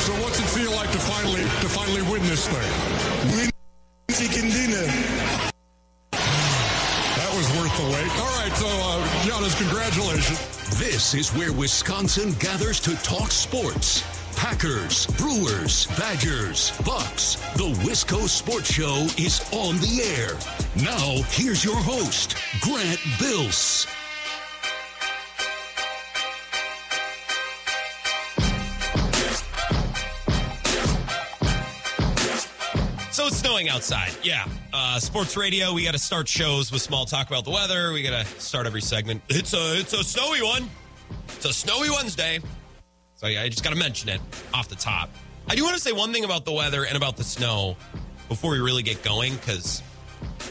So what's it feel like to finally to finally win this thing? That was worth the wait. All right, so uh, Giannis, congratulations. This is where Wisconsin gathers to talk sports. Packers, Brewers, Badgers, Bucks. The Wisco Sports Show is on the air. Now, here's your host, Grant Bills. Snowing outside. Yeah. Uh, sports radio. We got to start shows with small talk about the weather. We got to start every segment. It's a it's a snowy one. It's a snowy Wednesday. So yeah, I just got to mention it off the top. I do want to say one thing about the weather and about the snow before we really get going because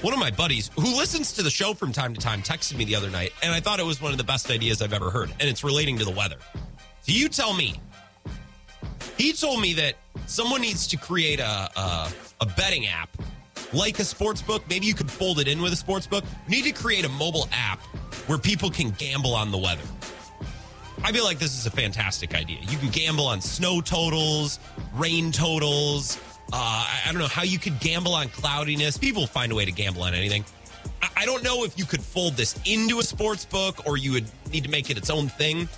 one of my buddies who listens to the show from time to time texted me the other night and I thought it was one of the best ideas I've ever heard and it's relating to the weather. So you tell me. He told me that someone needs to create a, a, a betting app like a sports book. Maybe you could fold it in with a sports book. You need to create a mobile app where people can gamble on the weather. I feel like this is a fantastic idea. You can gamble on snow totals, rain totals. Uh, I, I don't know how you could gamble on cloudiness. People find a way to gamble on anything. I, I don't know if you could fold this into a sports book or you would need to make it its own thing.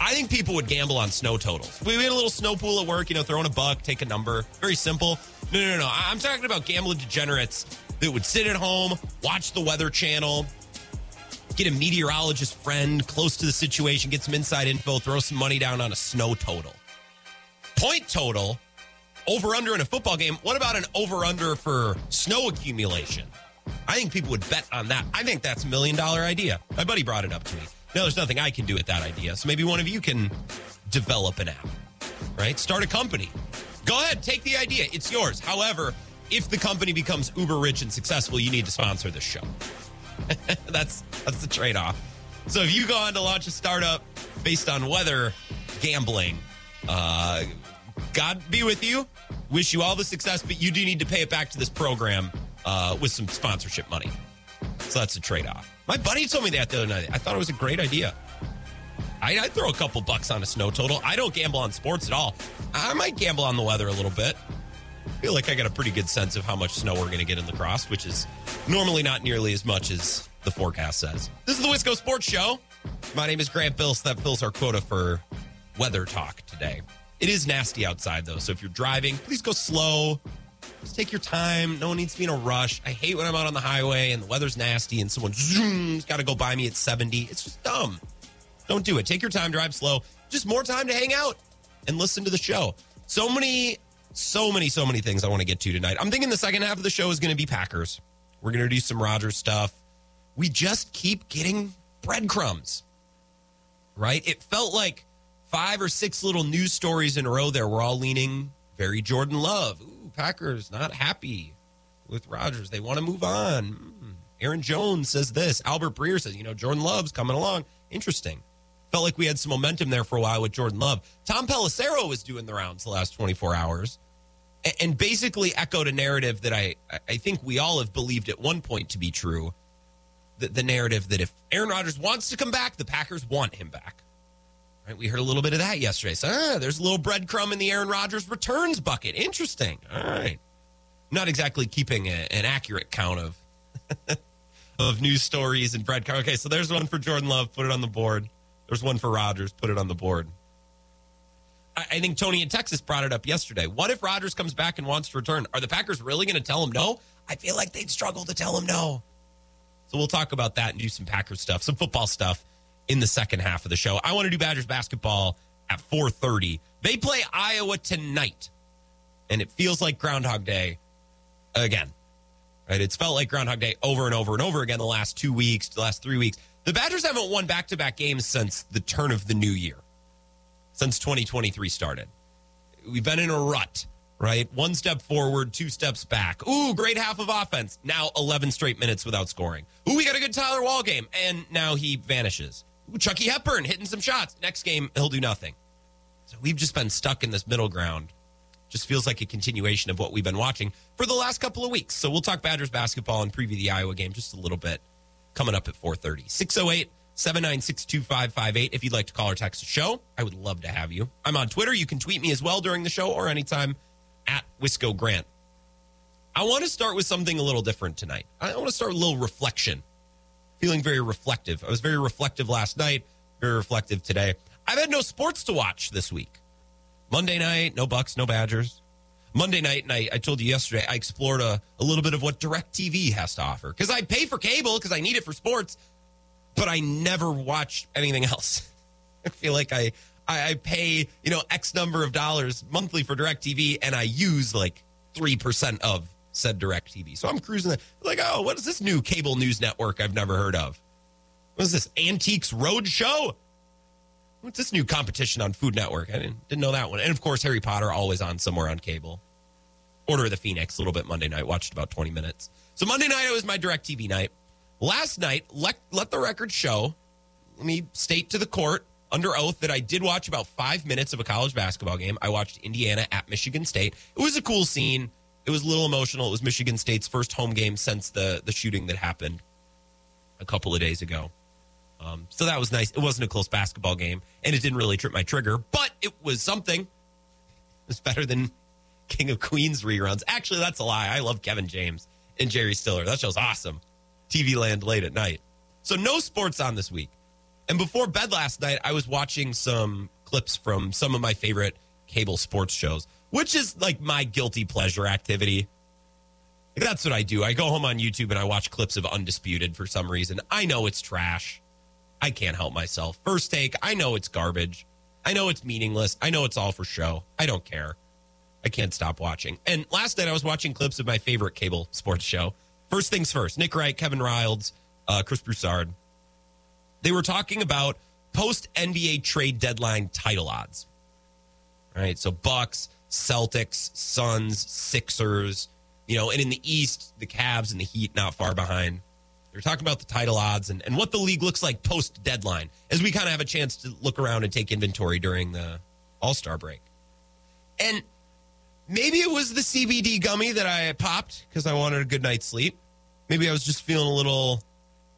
I think people would gamble on snow totals. We had a little snow pool at work, you know, throw in a buck, take a number. Very simple. No, no, no, no. I'm talking about gambling degenerates that would sit at home, watch the Weather Channel, get a meteorologist friend close to the situation, get some inside info, throw some money down on a snow total. Point total, over under in a football game. What about an over under for snow accumulation? I think people would bet on that. I think that's a million dollar idea. My buddy brought it up to me. Now, there's nothing I can do with that idea. So maybe one of you can develop an app, right? Start a company. Go ahead, take the idea. It's yours. However, if the company becomes uber rich and successful, you need to sponsor this show. that's that's the trade off. So if you go on to launch a startup based on weather gambling, uh, God be with you. Wish you all the success, but you do need to pay it back to this program uh, with some sponsorship money. So that's a trade off. My buddy told me that the other night. I thought it was a great idea. I, I'd throw a couple bucks on a snow total. I don't gamble on sports at all. I might gamble on the weather a little bit. I feel like I got a pretty good sense of how much snow we're going to get in La Crosse, which is normally not nearly as much as the forecast says. This is the Wisco Sports Show. My name is Grant Bills. That fills our quota for weather talk today. It is nasty outside, though. So if you're driving, please go slow. Just take your time. No one needs to be in a rush. I hate when I'm out on the highway and the weather's nasty and someone zoom's got to go by me at 70. It's just dumb. Don't do it. Take your time, drive slow. Just more time to hang out and listen to the show. So many, so many, so many things I want to get to tonight. I'm thinking the second half of the show is going to be Packers. We're going to do some Rodgers stuff. We just keep getting breadcrumbs, right? It felt like five or six little news stories in a row there were all leaning very Jordan Love. Ooh, Packers not happy with Rodgers. They want to move on. Hmm. Aaron Jones says this. Albert Breer says, you know, Jordan Love's coming along. Interesting. Felt like we had some momentum there for a while with Jordan Love. Tom Pelissero was doing the rounds the last 24 hours and basically echoed a narrative that I, I think we all have believed at one point to be true. The, the narrative that if Aaron Rodgers wants to come back, the Packers want him back. Right? We heard a little bit of that yesterday. So, ah, there's a little breadcrumb in the Aaron Rodgers returns bucket. Interesting. All right. Not exactly keeping a, an accurate count of of news stories and breadcrumb. Okay, so there's one for Jordan Love. Put it on the board. There's one for Rodgers. Put it on the board. I, I think Tony in Texas brought it up yesterday. What if Rodgers comes back and wants to return? Are the Packers really going to tell him no? I feel like they'd struggle to tell him no. So we'll talk about that and do some Packers stuff, some football stuff in the second half of the show. I want to do Badgers basketball at 4:30. They play Iowa tonight. And it feels like Groundhog Day again. Right? It's felt like Groundhog Day over and over and over again the last 2 weeks, the last 3 weeks. The Badgers haven't won back-to-back games since the turn of the new year. Since 2023 started. We've been in a rut, right? One step forward, two steps back. Ooh, great half of offense. Now 11 straight minutes without scoring. Ooh, we got a good Tyler Wahl game and now he vanishes. Chucky Hepburn hitting some shots. Next game, he'll do nothing. So we've just been stuck in this middle ground. Just feels like a continuation of what we've been watching for the last couple of weeks. So we'll talk Badgers basketball and preview the Iowa game just a little bit coming up at 4:30. 608 796 2558 if you'd like to call or text the show. I would love to have you. I'm on Twitter. You can tweet me as well during the show or anytime at Wisco Grant. I want to start with something a little different tonight. I want to start with a little reflection. Feeling very reflective. I was very reflective last night, very reflective today. I've had no sports to watch this week. Monday night, no Bucks, no Badgers. Monday night, and I, I told you yesterday, I explored a, a little bit of what DirecTV has to offer because I pay for cable because I need it for sports, but I never watch anything else. I feel like I, I, I pay, you know, X number of dollars monthly for DirecTV and I use like 3% of said DirecTV. So I'm cruising the, like, oh, what is this new cable news network I've never heard of? What is this? Antiques Roadshow? What's this new competition on Food Network? I didn't, didn't know that one. And of course, Harry Potter always on somewhere on cable. Order of the Phoenix a little bit Monday night. Watched about 20 minutes. So Monday night, it was my DirecTV night. Last night, let, let the record show, let me state to the court under oath that I did watch about five minutes of a college basketball game. I watched Indiana at Michigan State. It was a cool scene. It was a little emotional. It was Michigan State's first home game since the, the shooting that happened a couple of days ago. Um, so that was nice. It wasn't a close basketball game, and it didn't really trip my trigger, but it was something. It was better than King of Queens reruns. Actually, that's a lie. I love Kevin James and Jerry Stiller. That show's awesome. TV land late at night. So no sports on this week. And before bed last night, I was watching some clips from some of my favorite cable sports shows, which is like my guilty pleasure activity. Like, that's what I do. I go home on YouTube and I watch clips of Undisputed for some reason. I know it's trash. I can't help myself. First take, I know it's garbage. I know it's meaningless. I know it's all for show. I don't care. I can't stop watching. And last night I was watching clips of my favorite cable sports show. First things first, Nick Wright, Kevin Wildes, uh, Chris Broussard. They were talking about post NBA trade deadline title odds. All right, so Bucks, Celtics, Suns, Sixers, you know, and in the East, the Cavs and the Heat not far behind. They're talking about the title odds and, and what the league looks like post deadline as we kind of have a chance to look around and take inventory during the All Star break. And maybe it was the CBD gummy that I popped because I wanted a good night's sleep. Maybe I was just feeling a little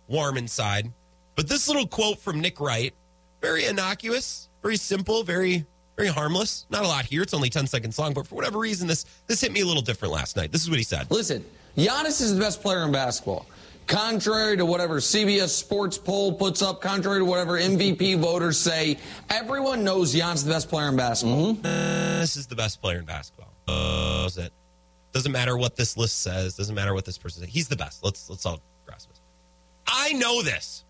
warm inside. But this little quote from Nick Wright, very innocuous, very simple, very very harmless. Not a lot here. It's only 10 seconds long, but for whatever reason, this this hit me a little different last night. This is what he said. Listen, Giannis is the best player in basketball. Contrary to whatever CBS Sports poll puts up, contrary to whatever MVP voters say, everyone knows Giannis is the best player in basketball. Mm-hmm. Uh, this is the best player in basketball. Uh, it. Doesn't matter what this list says. Doesn't matter what this person says. He's the best. Let's let's all grasp this. I know this.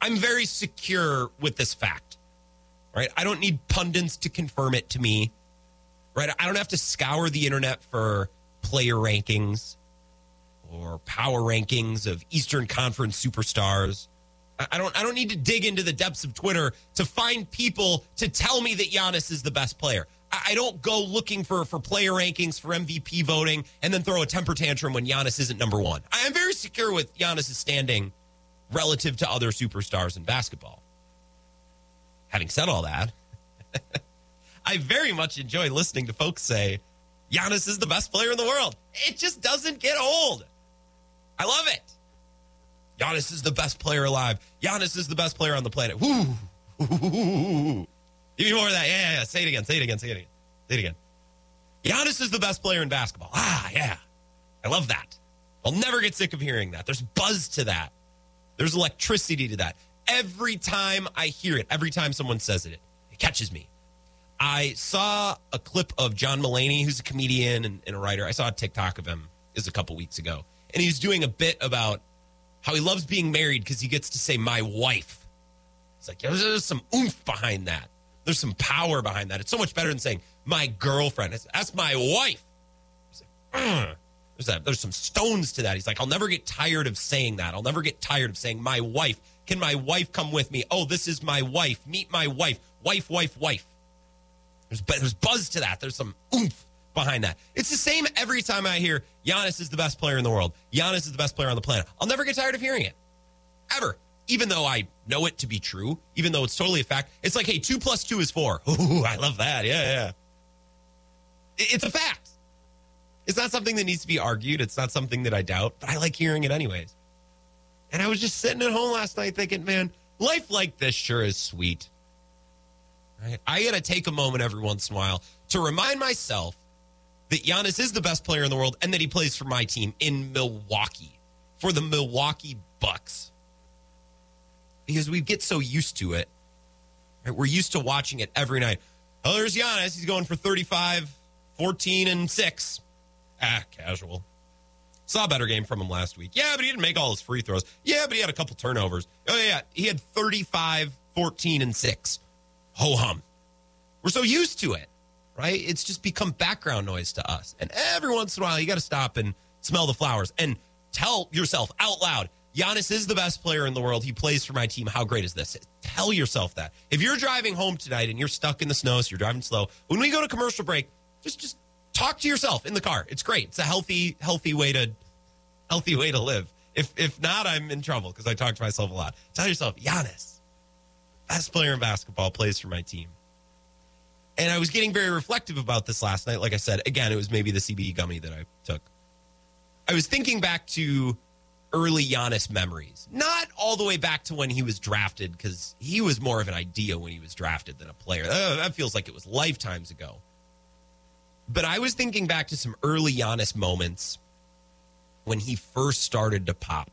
I'm very secure with this fact. Right? I don't need pundits to confirm it to me. Right? I don't have to scour the internet for player rankings or power rankings of Eastern Conference superstars. I don't I don't need to dig into the depths of Twitter to find people to tell me that Giannis is the best player. I don't go looking for for player rankings for MVP voting and then throw a temper tantrum when Giannis isn't number one. I am very secure with Giannis' standing relative to other superstars in basketball. Having said all that, I very much enjoy listening to folks say Giannis is the best player in the world. It just doesn't get old. I love it. Giannis is the best player alive. Giannis is the best player on the planet. Woo. Give me more of that. Yeah, yeah, yeah. Say it again. Say it again. Say it again. Say it again. Giannis is the best player in basketball. Ah, yeah. I love that. I'll never get sick of hearing that. There's buzz to that. There's electricity to that. Every time I hear it, every time someone says it, it catches me. I saw a clip of John Mulaney, who's a comedian and, and a writer. I saw a TikTok of him is a couple weeks ago, and he was doing a bit about how he loves being married because he gets to say "my wife." It's like there's, there's, some oomph behind that. There's some power behind that. It's so much better than saying "my girlfriend." It's, That's my wife. There's that. There's some stones to that. He's like, I'll never get tired of saying that. I'll never get tired of saying "my wife." Can my wife come with me? Oh, this is my wife. Meet my wife. Wife, wife, wife. There's there's buzz to that. There's some oomph behind that. It's the same every time I hear Giannis is the best player in the world. Giannis is the best player on the planet. I'll never get tired of hearing it. Ever. Even though I know it to be true, even though it's totally a fact. It's like, hey, two plus two is four. Ooh, I love that. Yeah, yeah. It's a fact. It's not something that needs to be argued. It's not something that I doubt, but I like hearing it anyways. And I was just sitting at home last night thinking, man, life like this sure is sweet. Right? I got to take a moment every once in a while to remind myself that Giannis is the best player in the world and that he plays for my team in Milwaukee for the Milwaukee Bucks. Because we get so used to it. Right? We're used to watching it every night. Oh, there's Giannis. He's going for 35, 14, and 6. Ah, casual. Saw a better game from him last week. Yeah, but he didn't make all his free throws. Yeah, but he had a couple turnovers. Oh, yeah, he had 35, 14, and 6. Ho hum. We're so used to it, right? It's just become background noise to us. And every once in a while, you got to stop and smell the flowers and tell yourself out loud Giannis is the best player in the world. He plays for my team. How great is this? Tell yourself that. If you're driving home tonight and you're stuck in the snow, so you're driving slow, when we go to commercial break, just just talk to yourself in the car. It's great. It's a healthy healthy way to healthy way to live. If if not, I'm in trouble because I talk to myself a lot. Tell yourself, Giannis, best player in basketball, plays for my team. And I was getting very reflective about this last night. Like I said, again, it was maybe the CBD gummy that I took. I was thinking back to early Giannis memories. Not all the way back to when he was drafted, because he was more of an idea when he was drafted than a player. That feels like it was lifetimes ago. But I was thinking back to some early Giannis moments when he first started to pop,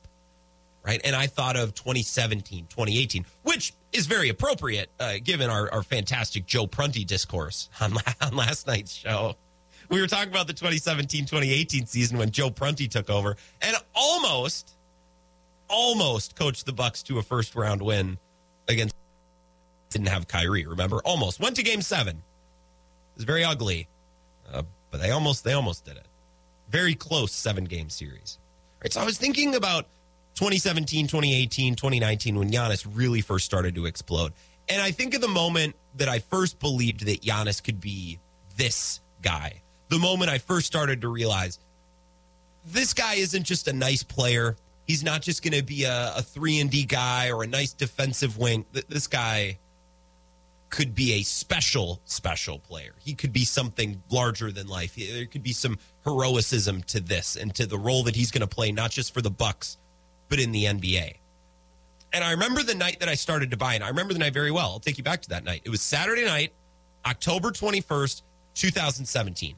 right? And I thought of 2017, 2018, which is very appropriate uh, given our, our fantastic Joe Prunty discourse on, on last night's show we were talking about the 2017 2018 season when Joe Prunty took over and almost, almost coached the Bucks to a first round win against. Didn't have Kyrie, remember? Almost went to Game Seven. It was very ugly, uh, but they almost they almost did it. Very close seven game series. So I was thinking about 2017, 2018, 2019 when Giannis really first started to explode. And I think of the moment that I first believed that Giannis could be this guy the moment I first started to realize this guy isn't just a nice player. He's not just going to be a, a, three and D guy or a nice defensive wing. This guy could be a special, special player. He could be something larger than life. There could be some heroicism to this and to the role that he's going to play, not just for the Bucks, but in the NBA. And I remember the night that I started to buy, and I remember the night very well. I'll take you back to that night. It was Saturday night, October 21st, 2017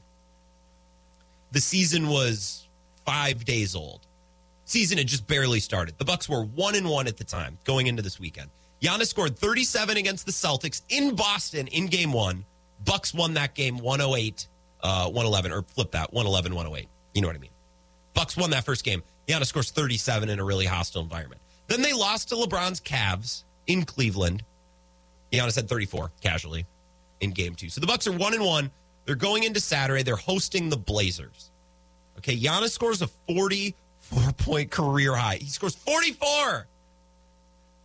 the season was five days old. Season had just barely started. The Bucks were one and one at the time going into this weekend. Giannis scored 37 against the Celtics in Boston in game one. Bucks won that game 108, uh, 111, or flip that 111, 108. You know what I mean? Bucks won that first game. Giannis scores 37 in a really hostile environment. Then they lost to LeBron's Cavs in Cleveland. Giannis had 34 casually in game two. So the Bucks are one and one. They're going into Saturday. They're hosting the Blazers. Okay, Giannis scores a 44 point career high. He scores 44.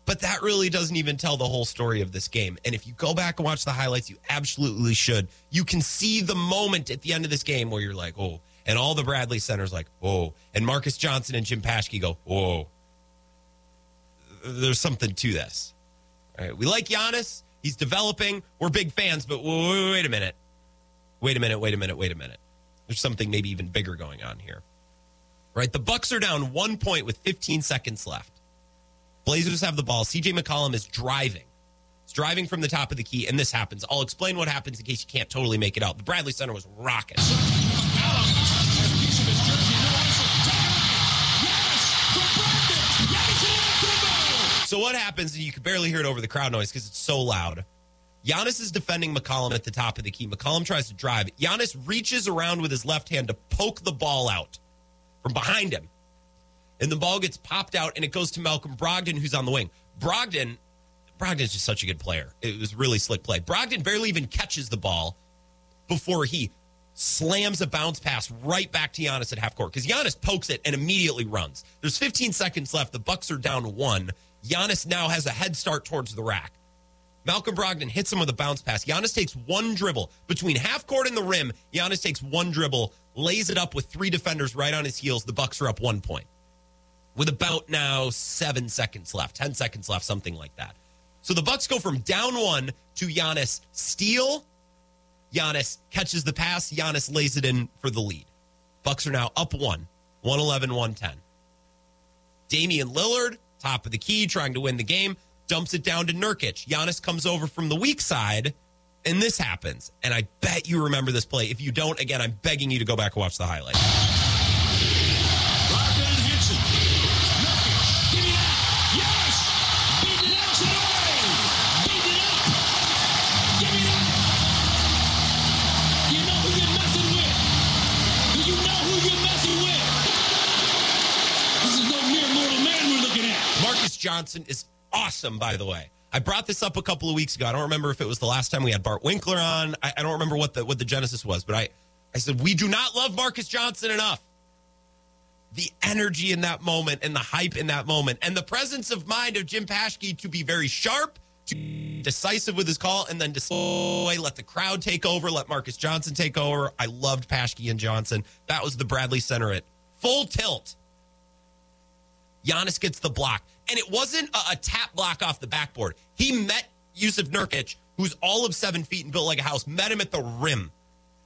But that really doesn't even tell the whole story of this game. And if you go back and watch the highlights, you absolutely should. You can see the moment at the end of this game where you're like, oh, and all the Bradley Center's like, oh, and Marques Johnson and Jim Paschke go, oh. There's something to this. All right, we like Giannis. He's developing. We're big fans, but wait a minute wait a minute, wait a minute, wait a minute. There's something maybe even bigger going on here. Right? The Bucks are down one point with 15 seconds left. Blazers have the ball. CJ McCollum is driving. He's driving from the top of the key, and this happens. I'll explain what happens in case you can't totally make it out. The Bradley Center was rocking. So what happens, and you can barely hear it over the crowd noise because it's so loud. Giannis is defending McCollum at the top of the key. McCollum tries to drive. Giannis reaches around with his left hand to poke the ball out from behind him. And the ball gets popped out and it goes to Malcolm Brogdon, who's on the wing. Brogdon, Brogdon's just such a good player. It was really slick play. Brogdon barely even catches the ball before he slams a bounce pass right back to Giannis at half court because Giannis pokes it and immediately runs. There's 15 seconds left. The Bucks are down one. Giannis now has a head start towards the rack. Malcolm Brogdon hits him with a bounce pass. Giannis takes one dribble between half court and the rim. Giannis takes one dribble, lays it up with three defenders right on his heels. The Bucks are up one point with about now seven seconds left, ten seconds left, something like that. So the Bucks go from down one to Giannis steal. Giannis catches the pass. Giannis lays it in for the lead. Bucks are now up one, 111, 110. Damian Lillard, top of the key, trying to win the game dumps it down to Nurkic. Giannis comes over from the weak side, and this happens. And I bet you remember this play. If you don't, again, I'm begging you to go back and watch the highlights. Johnson is awesome, by the way. I brought this up a couple of weeks ago. I don't remember if it was the last time we had Bart Winkler on. I, I don't remember what the what the genesis was, but I, I said we do not love Marques Johnson enough. The energy in that moment and the hype in that moment and the presence of mind of Jim Paschke to be very sharp, to decisive with his call, and then destroy, let the crowd take over, let Marques Johnson take over. I loved Paschke and Johnson. That was the Bradley Center at full tilt. Giannis gets the block. And it wasn't a, a tap block off the backboard. He met Jusuf Nurkic, who's all of seven feet and built like a house, met him at the rim,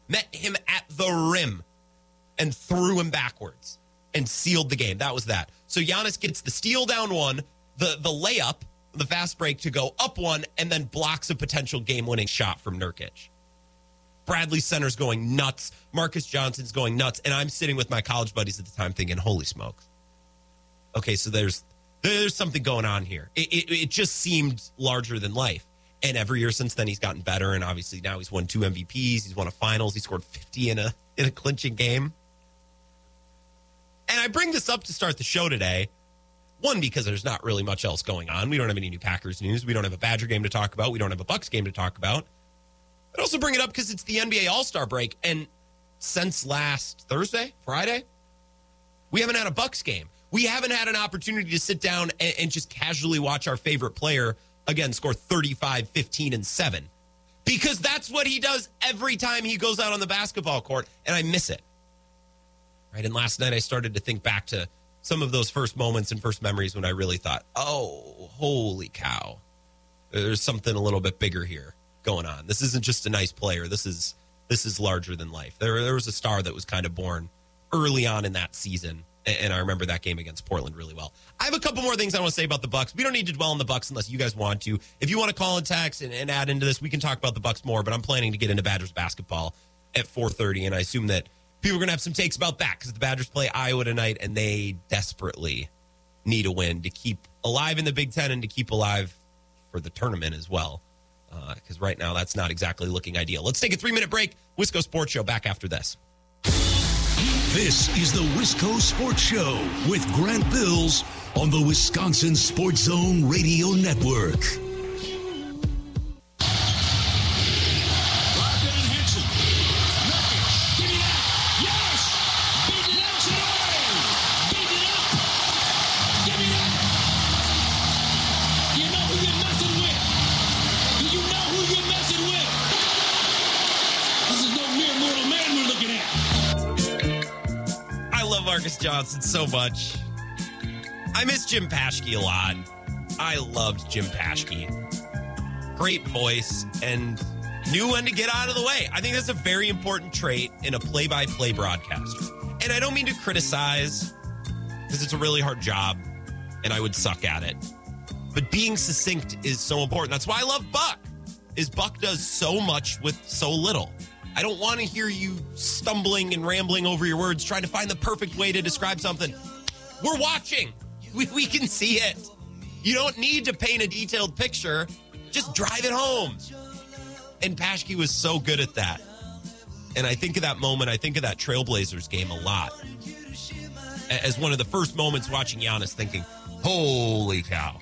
met him at the rim, and threw him backwards and sealed the game. That was that. So Giannis gets the steal down one, the the layup, the fast break to go up one, and then blocks a potential game winning shot from Nurkic. Bradley Center's going nuts. Marques Johnson's going nuts. And I'm sitting with my college buddies at the time thinking, holy smokes. Okay, so there's there's something going on here. It, it, it just seemed larger than life. And every year since then, he's gotten better. And obviously now he's won two MVPs. He's won a finals. He scored 50 in a in a clinching game. And I bring this up to start the show today. One, because there's not really much else going on. We don't have any new Packers news. We don't have a Badger game to talk about. We don't have a Bucks game to talk about. I'd also bring it up because it's the NBA All Star break. And since last Thursday, Friday, we haven't had a Bucks game. We haven't had an opportunity to sit down and, and just casually watch our favorite player again score 35, 15, and 7. Because that's what he does every time he goes out on the basketball court, and I miss it. Right. And last night I started to think back to some of those first moments and first memories when I really thought, oh, holy cow. There's something a little bit bigger here going on. This isn't just a nice player. This is this is larger than life. There there was a star that was kind of born early on in that season. And I remember that game against Portland really well. I have a couple more things I want to say about the Bucks. We don't need to dwell on the Bucks unless you guys want to. If you want to call and text and, and add into this, we can talk about the Bucks more. But I'm planning to get into Badgers basketball at 4:30, and I assume that people are going to have some takes about that because the Badgers play Iowa tonight, and they desperately need a win to keep alive in the Big Ten and to keep alive for the tournament as well. Because uh, right now, that's not exactly looking ideal. Let's take a three minute break. Wisco Sports Show back after this. This is the Wisco Sports Show with Grant Bills on the Wisconsin Sports Zone Radio Network. Marques Johnson so much. I miss Jim Paschke a lot. I loved Jim Paschke. Great voice and knew when to get out of the way. I think that's a very important trait in a play by play broadcaster. And I don't mean to criticize because it's a really hard job and I would suck at it. But being succinct is so important. That's why I love Buck. Is Buck does so much with so little. I don't want to hear you stumbling and rambling over your words, trying to find the perfect way to describe something. We're watching. We, we can see it. You don't need to paint a detailed picture. Just drive it home. And Paschke was so good at that. And I think of that moment, I think of that Trailblazers game a lot. As one of the first moments watching Giannis thinking, holy cow.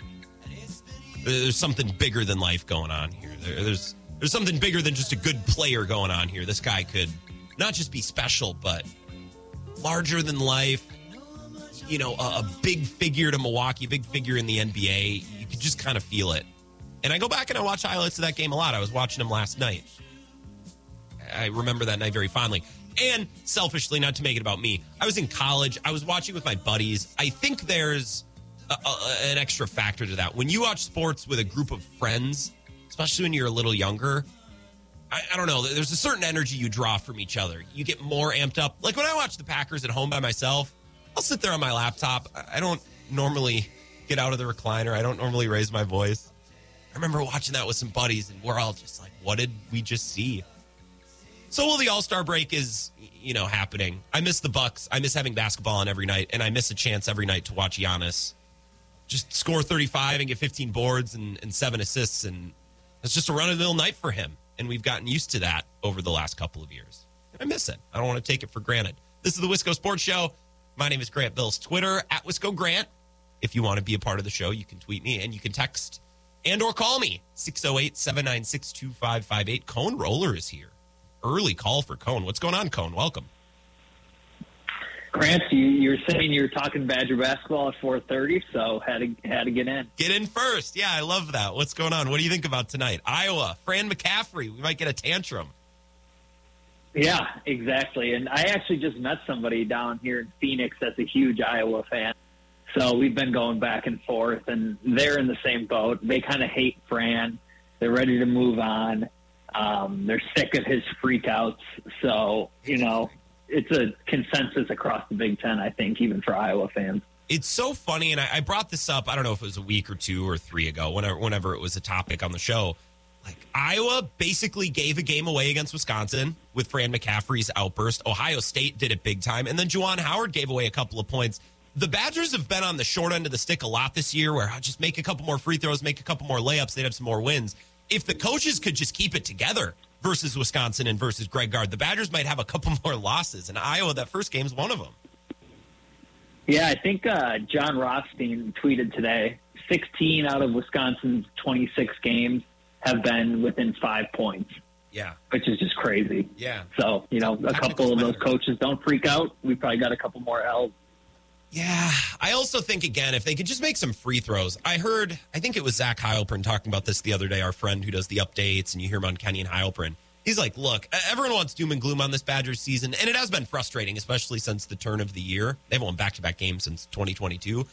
There's something bigger than life going on here. There- There's there's something bigger than just a good player going on here. This guy could not just be special, but larger than life. You know, a, a big figure to Milwaukee, big figure in the NBA. You could just kind of feel it. And I go back and I watch highlights of that game a lot. I was watching him last night. I remember that night very fondly. And selfishly, not to make it about me, I was in college. I was watching with my buddies. I think there's a, a, an extra factor to that. When you watch sports with a group of friends, especially when you're a little younger, I, I don't know. There's a certain energy you draw from each other. You get more amped up. Like when I watch the Packers at home by myself, I'll sit there on my laptop. I don't normally get out of the recliner. I don't normally raise my voice. I remember watching that with some buddies, and we're all just like, "What did we just see?" So, well, the All Star break is, you know, happening. I miss the Bucks. I miss having basketball on every night, and I miss a chance every night to watch Giannis just score 35 and get 15 boards and, and seven assists, and it's just a run of the mill night for him. And we've gotten used to that over the last couple of years. I miss it. I don't want to take it for granted. This is the Wisco Sports Show. My name is Grant Bills. Twitter at Wisco Grant. If you want to be a part of the show, you can tweet me and you can text and or call me 608-796-2558. Cone Roller is here. Early call for Cone. What's going on, Cone? Welcome. Grant, you, you're saying you're talking Badger basketball at 4:30, so had to had to get in. Get in first. Yeah, I love that. What's going on? What do you think about tonight? Iowa, Fran McCaffery. We might get a tantrum. Yeah, exactly. And I actually just met somebody down here in Phoenix that's a huge Iowa fan. So we've been going back and forth, and they're in the same boat. They kind of hate Fran. They're ready to move on. Um, they're sick of his freakouts. So you know, it's a consensus across the Big Ten. I think, even for Iowa fans. It's so funny, and I, I brought this up. I don't know if it was a week or two or three ago, whenever whenever it was a topic on the show. Like Iowa basically gave a game away against Wisconsin with Fran McCaffery's outburst. Ohio State did it big time, and then Juwan Howard gave away a couple of points. The Badgers have been on the short end of the stick a lot this year, where I'll just make a couple more free throws, make a couple more layups, they'd have some more wins. If the coaches could just keep it together versus Wisconsin and versus Greg Gard, the Badgers might have a couple more losses. And Iowa, that first game is one of them. Yeah, I think uh, Jon Rothstein tweeted today 16 out of Wisconsin's 26 games have been within five points, Yeah. which is just crazy. Yeah. So, you know, a couple of those coaches don't freak out. We probably got a couple more L's. Yeah, I also think again if they could just make some free throws. I heard, I think it was Zach Heilprin talking about this the other day. Our friend who does the updates, and you hear him on Kenny and Heilprin. He's like, look, everyone wants doom and gloom on this Badgers season, and it has been frustrating, especially since the turn of the year. They haven't won back to back games since 2022.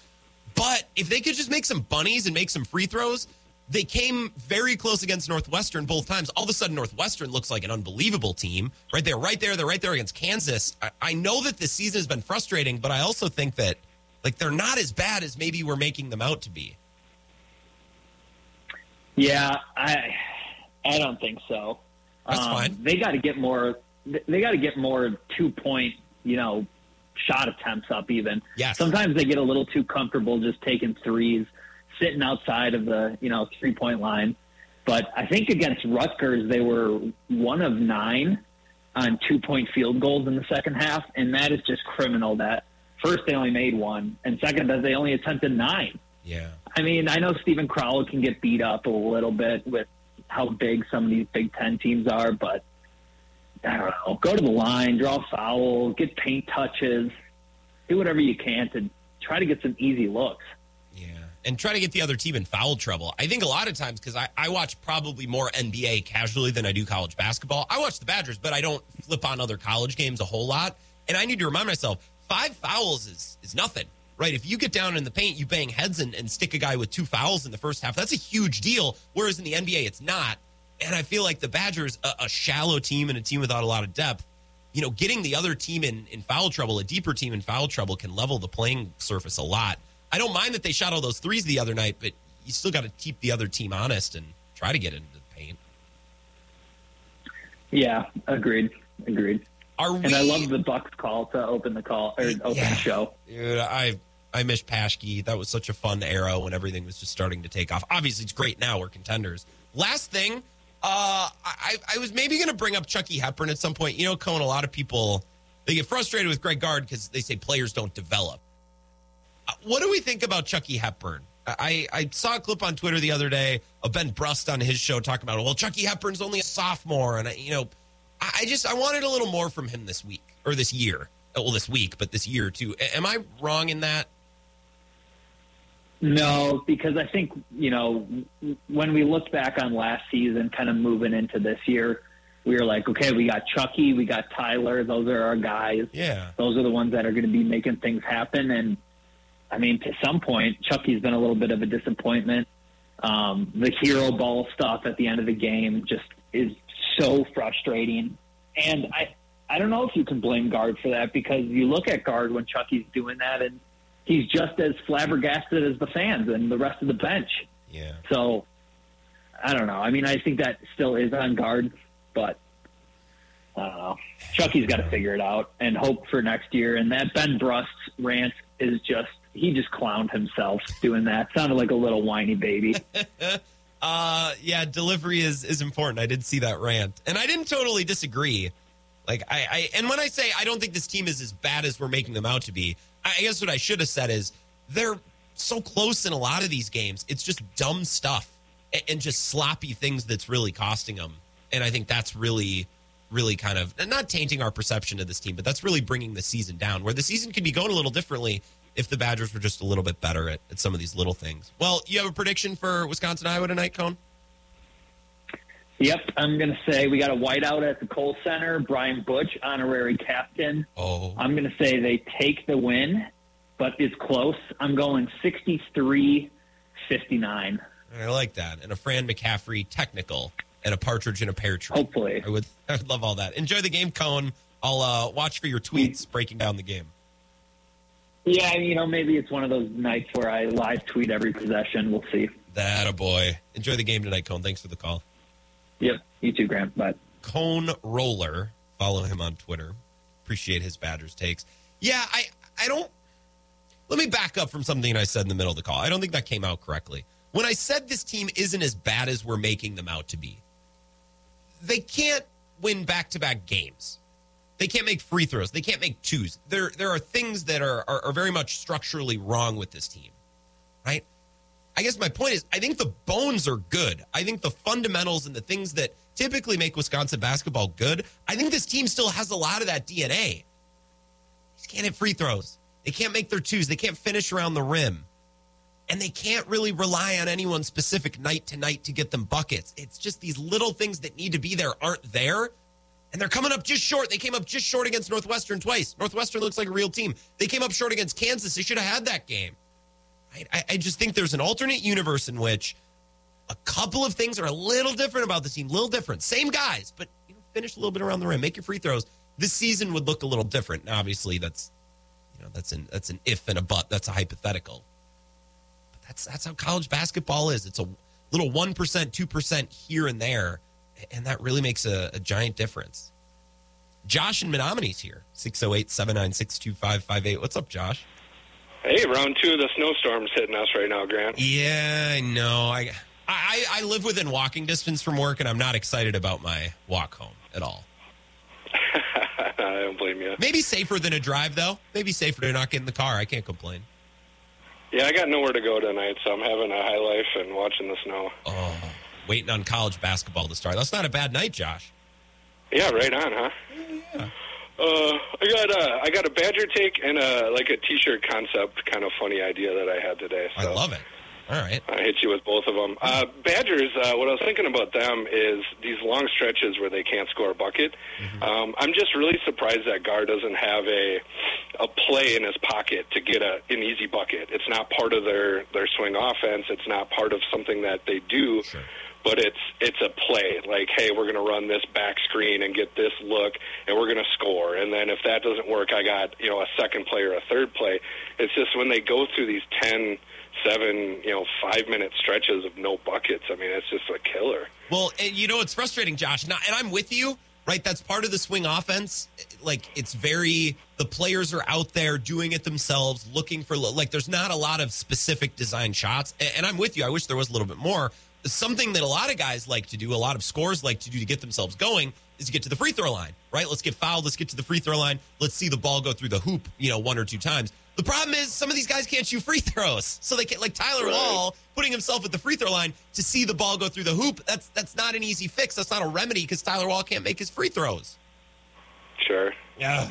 But if they could just make some bunnies and make some free throws, they came very close against Northwestern both times. All of a sudden, Northwestern looks like an unbelievable team. Right there, right there, they're right there against Kansas. I, I know that this season has been frustrating, but I also think that like they're not as bad as maybe we're making them out to be. Yeah, I I don't think so. That's Um, fine. They got to get more. They got to get more two point, you know, shot attempts up. Even Yes. sometimes they get a little too comfortable just taking threes, sitting outside of the you know three point line. But I think against Rutgers they were one of nine on two point field goals in the second half, and that is just criminal. That first they only made one, and second that they only attempted nine. Yeah. I mean, I know Steven Crowl can get beat up a little bit with how big some of these Big Ten teams are, but I don't know. Go to the line, draw foul, get paint touches, do whatever you can to try to get some easy looks. Yeah. And try to get the other team in foul trouble. I think a lot of times, because I, I watch probably more NBA casually than I do college basketball. I watch the Badgers, but I don't flip on other college games a whole lot. And I need to remind myself five fouls is, is nothing, right? If you get down in the paint, you bang heads and, and stick a guy with two fouls in the first half, that's a huge deal. Whereas in the NBA, it's not. And I feel like the Badgers, a, a shallow team and a team without a lot of depth, you know, getting the other team in, in foul trouble, a deeper team in foul trouble, can level the playing surface a lot. I don't mind that they shot all those threes the other night, but you still got to keep the other team honest and try to get into the paint. Yeah, agreed, agreed. Are we? And I love the Bucks call to open the call or open Yeah. the show. Dude, I I miss Paschke. That was such a fun era when everything was just starting to take off. Obviously, it's great now. We're contenders. Last thing, uh, I, I was maybe going to bring up Chucky Hepburn at some point. You know, Cone, a lot of people, they get frustrated with Greg Gard because they say players don't develop. Uh, What do we think about Chucky Hepburn? I, I saw a clip on Twitter the other day of Ben Brust on his show talking about, well, Chucky Hepburn's only a sophomore. And, I, you know, I I just, I wanted a little more from him this week or this year. Well, this week, but this year too. A- Am I wrong in that? No, because I think, you know, when we looked back on last season, kind of moving into this year, we were like, okay, we got Chucky, we got Tyler, those are our guys. Yeah. Those are the ones that are going to be making things happen. And I mean, to some point, Chucky's been a little bit of a disappointment. Um, the hero ball stuff at the end of the game just is so frustrating. And I, I don't know if you can blame Gard for that because you look at Gard when Chucky's doing that and he's just as flabbergasted as the fans and the rest of the bench. Yeah. So I don't know. I mean, I think that still is on Gard, but I don't know. Chucky's got to figure it out and hope for next year. And that Ben Brust rant is just he just clowned himself doing that. Sounded like a little whiny baby. Uh, yeah, delivery is is important. I did see that rant, and I didn't totally disagree. Like I, I and when I say I don't think this team is as bad as we're making them out to be, I guess what I should have said is they're so close in a lot of these games. It's just dumb stuff and, and just sloppy things that's really costing them. And I think that's really, really kind of not tainting our perception of this team, but that's really bringing the season down. Where the season could be going a little differently if the Badgers were just a little bit better at, at some of these little things. Well, you have a prediction for Wisconsin Iowa tonight, Cone? Yep, I'm going to say we got a whiteout at the Kohl Center. Brian Butch, honorary captain. Oh, I'm going to say they take the win, but it's close. I'm going 63 59. I like that. And a Fran McCaffery technical and a partridge in a pear tree. Hopefully. I would, I would love all that. Enjoy the game, Cone. I'll uh, watch for your tweets breaking down the game. Yeah, you know, maybe it's one of those nights where I live tweet every possession. We'll see. That a boy. Enjoy the game tonight, Cone. Thanks for the call. Yep, you too, Grant. Bye. Cone Roller. Follow him on Twitter. Appreciate his Badgers takes. Yeah, I I don't. Let me back up from something I said in the middle of the call. I don't think that came out correctly. When I said this team isn't as bad as we're making them out to be, they can't win back to back games. They can't make free throws. They can't make twos. There there are things that are, are are very much structurally wrong with this team, right? I guess my point is, I think the bones are good. I think the fundamentals and the things that typically make Wisconsin basketball good, I think this team still has a lot of that DNA. They can't hit free throws. They can't make their twos. They can't finish around the rim. And they can't really rely on anyone specific night to night to get them buckets. It's just these little things that need to be there aren't there. And they're coming up just short. They came up just short against Northwestern twice. Northwestern looks like a real team. They came up short against Kansas. They should have had that game. I, I just think there's an alternate universe in which a couple of things are a little different about the team, little different. Same guys, but you know, finish a little bit around the rim, make your free throws. This season would look a little different. Now, obviously, that's you know that's an that's an if and a but. That's a hypothetical. But that's that's how college basketball is. It's a little one percent, two percent here and there, and that really makes a, a giant difference. Josh and Menominee's here. 608 796 2558. What's up, Josh? Hey, round two of the snowstorm's hitting us right now, Grant. Yeah, I know. I, I I live within walking distance from work, and I'm not excited about my walk home at all. I don't blame you. Maybe safer than a drive, though. Maybe safer to not get in the car. I can't complain. Yeah, I got nowhere to go tonight, so I'm having a high life and watching the snow. Oh, waiting on college basketball to start. That's not a bad night, Josh. Yeah, right on, huh? Yeah. Uh, I got a I got a Badger take and a like a T-shirt concept kind of funny idea that I had today. I love it. All right. I hit you with both of them. Uh, Badgers. Uh, what I was thinking about them is these long stretches where they can't score a bucket. Um, I'm just really surprised that Gard doesn't have a a play in his pocket to get a an easy bucket. It's not part of their their swing offense. It's not part of something that they do. Sure. But it's it's a play like, hey, we're going to run this back screen and get this look, and we're going to score. And then if that doesn't work, I got you know a second play or a third play. It's just when they go through these ten seven, you know, five minute stretches of no buckets. I mean, it's just a killer. Well, and you know, it's frustrating, Josh. Now, and I'm with you, right? That's part of the swing offense. Like, it's very, the players are out there doing it themselves, looking for, like, there's not a lot of specific design shots. And I'm with you. I wish there was a little bit more. Something that a lot of guys like to do, a lot of scores like to do to get themselves going is to get to the free throw line, right? Let's get fouled. Let's get to the free throw line. Let's see the ball go through the hoop, you know, one or two times. The problem is some of these guys can't shoot free throws. So they can't, like Tyler. Wahl putting himself at the free throw line to see the ball go through the hoop. That's that's not an easy fix. That's not a remedy because Tyler Wahl can't make his free throws. Sure. Yeah.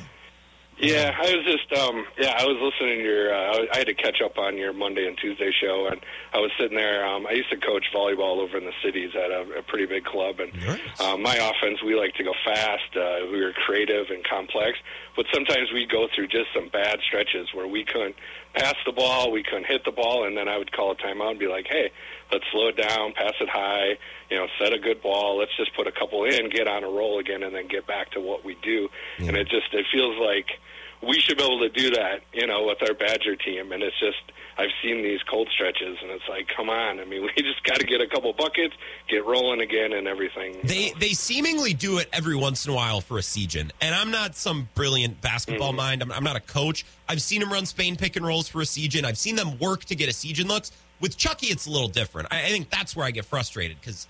Yeah, I was just um yeah, I was listening to your uh, I had to catch up on your Monday and Tuesday show and I was sitting there um I used to coach volleyball over in the cities at a, a pretty big club and Nice. um, my offense we like to go fast, uh we were creative and complex, but sometimes we go through just some bad stretches where we couldn't pass the ball, we couldn't hit the ball and then I would call a timeout and be like, "Hey, let's slow it down, pass it high, you know, set a good ball, let's just put a couple in, get on a roll again and then get back to what we do." And it just it feels like we should be able to do that, you know, with our Badger team. And it's just, I've seen these cold stretches, and it's like, come on. I mean, we just got to get a couple buckets, get rolling again, and everything. They know. they seemingly do it every once in a while for Essegian, and I'm not some brilliant basketball Mm-hmm. mind. I'm, I'm not a coach. I've seen them run Spain pick and rolls for Essegian. I've seen them work to get Essegian looks. With Chucky, it's a little different. I, I think that's where I get frustrated because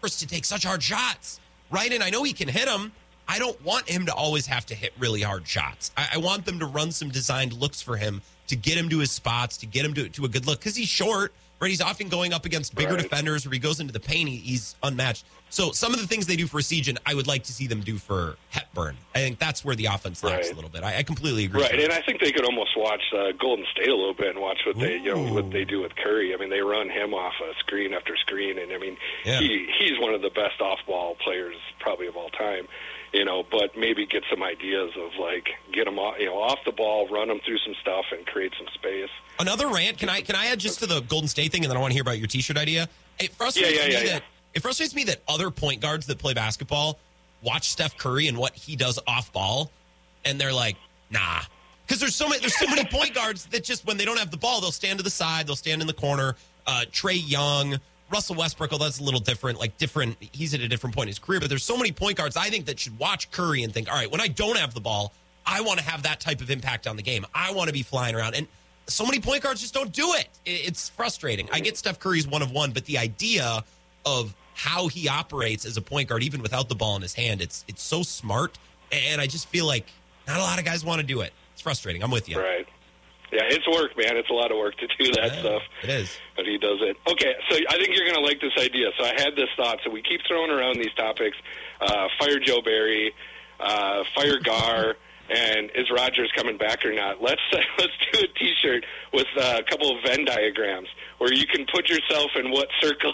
forced to take such hard shots, right? And I know he can hit them. I don't want him to always have to hit really hard shots. I, I want them to run some designed looks for him to get him to his spots, to get him to, to a good look because he's short, right? He's often going up against bigger Right. defenders where he goes into the paint, he, he's unmatched. So some of the things they do for Essegian, I would like to see them do for Hepburn. I think that's where the offense lacks Right. a little bit. I, I completely agree. Right, and I think they could almost watch uh, Golden State a little bit and watch what they, you know, what they do with Curry. I mean, they run him off a screen after screen, and I mean, Yeah. he he's one of the best off-ball players probably of all time. You know, but maybe get some ideas of like get them off, you know, off the ball, run them through some stuff, and create some space. Another rant. Can I can I add just to the Golden State thing, and then I want to hear about your T-shirt idea. It frustrates Yeah, yeah, me yeah, that yeah. it frustrates me that other point guards that play basketball watch Steph Curry and what he does off ball, and they're like, nah, because there's so many there's so many point guards that just when they don't have the ball, they'll stand to the side, they'll stand in the corner. Uh, Trae Young. Russell Westbrook, well, that's a little different, like different. He's at a different point in his career, but there's so many point guards I think that should watch Curry and think, all right, when I don't have the ball, I want to have that type of impact on the game. I want to be flying around. And so many point guards just don't do it. It's frustrating. I get Steph Curry's one of one, but the idea of how he operates as a point guard, even without the ball in his hand, it's it's so smart. And I just feel like not a lot of guys want to do it. It's frustrating. I'm with you. Right. Yeah, it's work, man. It's a lot of work to do that Yeah, stuff. It is. but he does it. Okay, so I think you're going to like this idea. So I had this thought. So we keep throwing around these topics: uh, fire Joe Barry, uh, fire Gard, and is Rodgers coming back or not? Let's let's do a T-shirt with uh, a couple of Venn diagrams where you can put yourself in what circle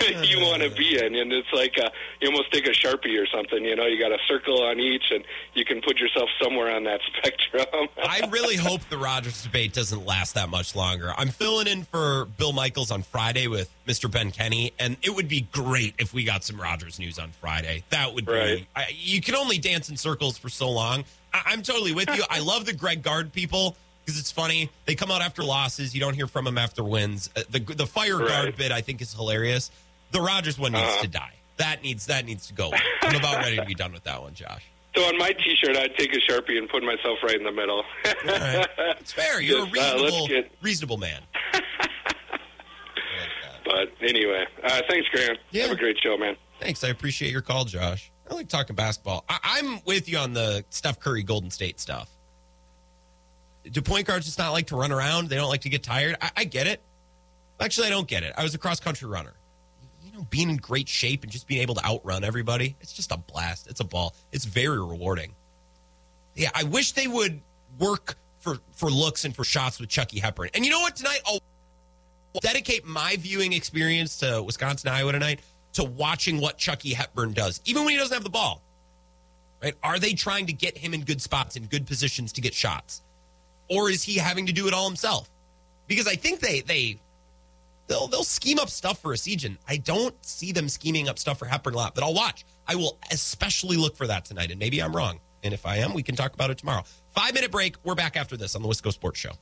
you want to be in, and it's like uh, you almost take a sharpie or something. You know, you got a circle on each, and you can put yourself somewhere on that spectrum. I really hope the Rodgers debate doesn't last that much longer. I'm filling in for Bill Michaels on Friday with Mr. Ben Kenny, and it would be great if we got some Rodgers news on Friday. That would be. Right. I, you can only dance in circles for so long. I, I'm totally with you. I love the Greg Gard people because it's funny. They come out after losses. You don't hear from them after wins. Uh, the the fire Gard bit I think is hilarious. The Rodgers one needs Uh-huh. to die. That needs that needs to go. I'm about ready to be done with that one, Josh. so on my T-shirt, I'd take a sharpie and put myself right in the middle. Right. It's fair. You're a Just, uh, reasonable, get- reasonable man. But anyway, uh, thanks, Grant. Yeah. Have a great show, man. Thanks. I appreciate your call, Josh. I like talking basketball. I- I'm with you on the Steph Curry Golden State stuff. Do point guards just not like to run around? They don't like to get tired? I, I get it. Actually, I don't get it. I was a cross country runner. You know, being in great shape and just being able to outrun everybody, it's just a blast. It's a ball. It's very rewarding. Yeah, I wish they would work for, for looks and for shots with Chucky Hepburn. And you know what? Tonight, I'll dedicate my viewing experience to Wisconsin Iowa tonight to watching what Chucky Hepburn does, even when he doesn't have the ball. Right? Are they trying to get him in good spots, in good positions to get shots, or is he having to do it all himself? Because I think they they they'll they'll scheme up stuff for Essegian. I don't see them scheming up stuff for Hepburn a lot, but I'll watch. I will especially look for that tonight, and maybe I'm wrong. And if I am, we can talk about it tomorrow. Five minute break. We're back after this on the Wisco Sports Show.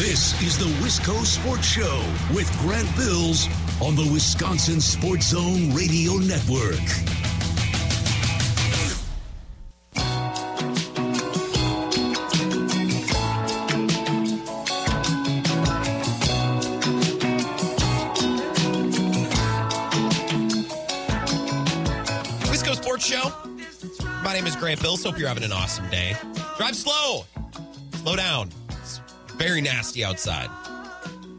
This is the Wisco Sports Show with Grant Bills on the Wisconsin Sports Zone Radio Network. Wisco Sports Show. My name is Grant Bills. Hope you're having an awesome day. Drive slow. Slow down. Very nasty outside.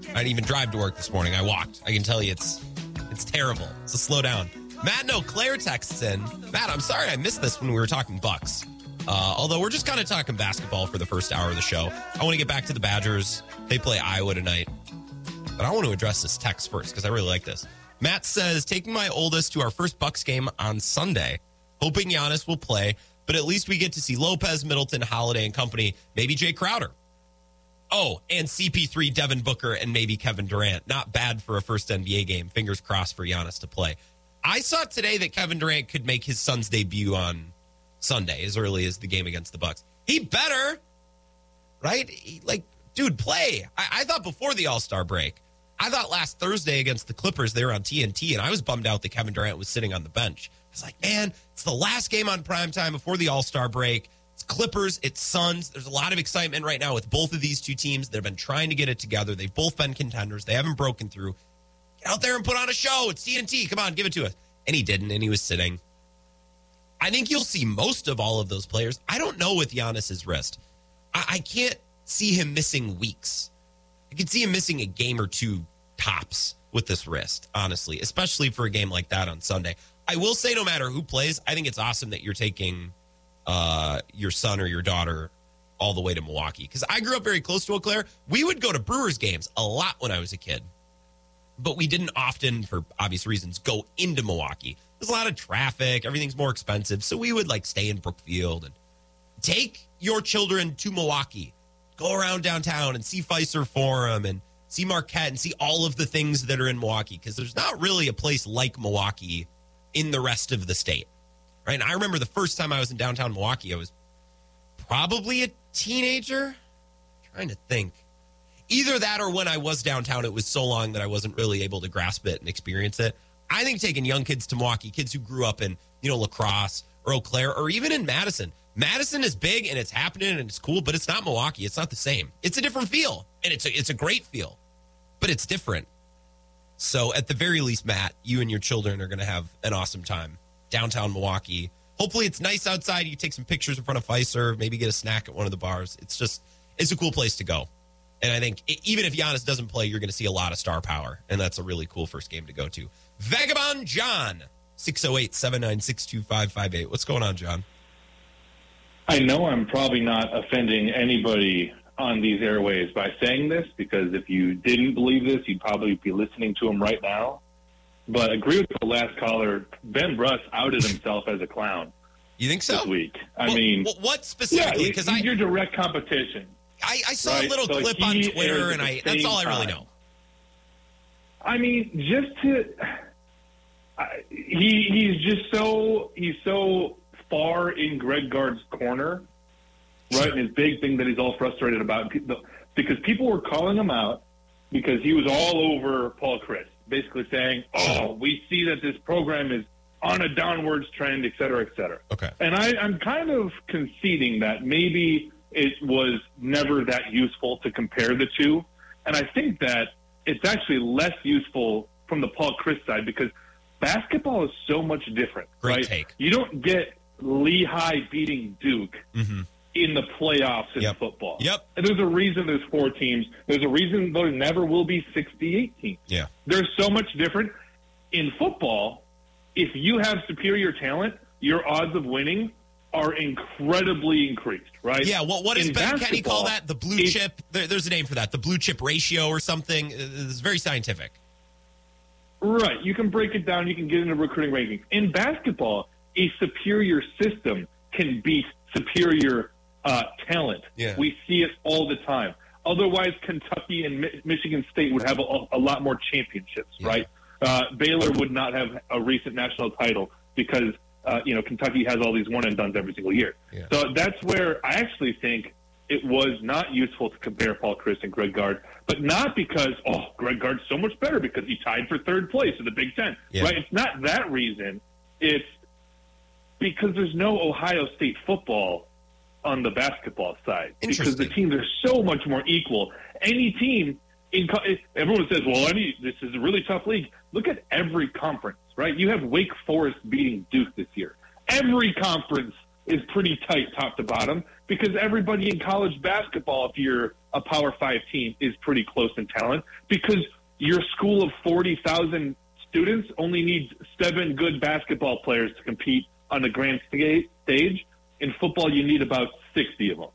I didn't even drive to work this morning. I walked. I can tell you it's it's terrible. So slow down. Matt and Claire texts in. Matt, I'm sorry I missed this when we were talking Bucks. Uh, although we're just kind of talking basketball for the first hour of the show. I want to get back to the Badgers. They play Iowa tonight. But I want to address this text first because I really like this. Matt says, taking my oldest to our first Bucks game on Sunday, hoping Giannis will play, but at least we get to see Lopez, Middleton, Holiday, and company, maybe Jae Crowder. Oh, and CP3, Devin Booker, and maybe Kevin Durant. Not bad for a first NBA game. Fingers crossed for Giannis to play. I saw today that Kevin Durant could make his Suns debut on Sunday, as early as the game against the Bucks. He better, right? He, like, dude, play. I, I thought before the All Star break, I thought last Thursday against the Clippers, they were on TNT, and I was bummed out that Kevin Durant was sitting on the bench. I was like, man, it's the last game on prime time before the All Star break. Clippers, it's Suns. There's a lot of excitement right now with both of these two teams. They've been trying to get it together. They've both been contenders. They haven't broken through. Get out there and put on a show. It's TNT. Come on, give it to us. And he didn't, and he was sitting. I think you'll see most of all of those players. I don't know with Giannis's wrist. I, I can't see him missing weeks. I can see him missing a game or two tops with this wrist, honestly, especially for a game like that on Sunday. I will say, no matter who plays, I think it's awesome that you're taking uh, your son or your daughter all the way to Milwaukee. Because I grew up very close to Eau Claire. We would go to Brewers games a lot when I was a kid, but we didn't often, for obvious reasons, go into Milwaukee. There's a lot of traffic, everything's more expensive. So we would like stay in Brookfield and take your children to Milwaukee. Go around downtown and see Fiserv Forum and see Marquette and see all of the things that are in Milwaukee because there's not really a place like Milwaukee in the rest of the state. Right. And I remember the first time I was in downtown Milwaukee, I was probably a teenager. trying to think. Either that or when I was downtown, it was so long that I wasn't really able to grasp it and experience it. I think taking young kids to Milwaukee, kids who grew up in, you know, La Crosse or Eau Claire or even in Madison. Madison is big and it's happening and it's cool, but it's not Milwaukee. It's not the same. It's a different feel. And it's a, it's a great feel, but it's different. So at the very least, Matt, you and your children are going to have an awesome time downtown Milwaukee. Hopefully it's nice outside. You take some pictures in front of Fiserv, maybe get a snack at one of the bars. It's just, it's a cool place to go. And I think even if Giannis doesn't play, you're going to see a lot of star power. And that's a really cool first game to go to. Vagabond John, 608 796 2558. What's going on, John? I know I'm probably not offending anybody on these airways by saying this because if you didn't believe this, you'd probably be listening to him right now. But agree with the last caller. Ben Brust outed himself as a clown You think so? this week. I Well, mean, what specifically? Because I, your direct competition. I, I saw right, a little so clip on Twitter, and I that's all I really time. know. I mean, just to I, he he's just so he's so far in Greg Gard's corner, right? And his big thing that he's all frustrated about because people were calling him out because he was all over Paul Chryst, basically saying, "Oh, we see that this program is on a downwards trend, et cetera, et cetera." Okay. And I, I'm kind of conceding that maybe it was never that useful to compare the two. And I think that it's actually less useful from the Paul Chryst side because basketball is so much different. Great right? take. You don't get Lehigh beating Duke Mhm. In the playoffs in Yep. football. Yep. And there's a reason there's four teams. There's a reason there never will be 68 teams. Yeah. There's so much different. In football, if you have superior talent, your odds of winning are incredibly increased, right? Yeah, what what does In Ben Kenny call that? The blue chip. There, there's a name for that. The blue chip ratio or something. Uh, it's very scientific. Right. You can break it down. You can get into recruiting rankings. In basketball, a superior system can beat superior uh, talent. Yeah. We see it all the time. Otherwise, Kentucky and Mi- Michigan State would have a, a lot more championships, Yeah. right? Uh, Baylor would not have a recent national title because uh, you know Kentucky has all these one and duns every single year. Yeah. So that's where I actually think it was not useful to compare Paul Chryst and Greg Gard, but not because oh Greg Gard's so much better because he tied for third place in the Big Ten, Yeah. right? It's not that reason. It's because there's no Ohio State football on the basketball side because the teams are so much more equal. Any team in everyone says, "Well, any this is a really tough league." Look at every conference, right? You have Wake Forest beating Duke this year. Every conference is pretty tight, top to bottom, because everybody in college basketball, if you're a Power Five team, is pretty close in talent. Because your school of forty thousand students only needs seven good basketball players to compete on the grand stage. In football, you need about sixty of them.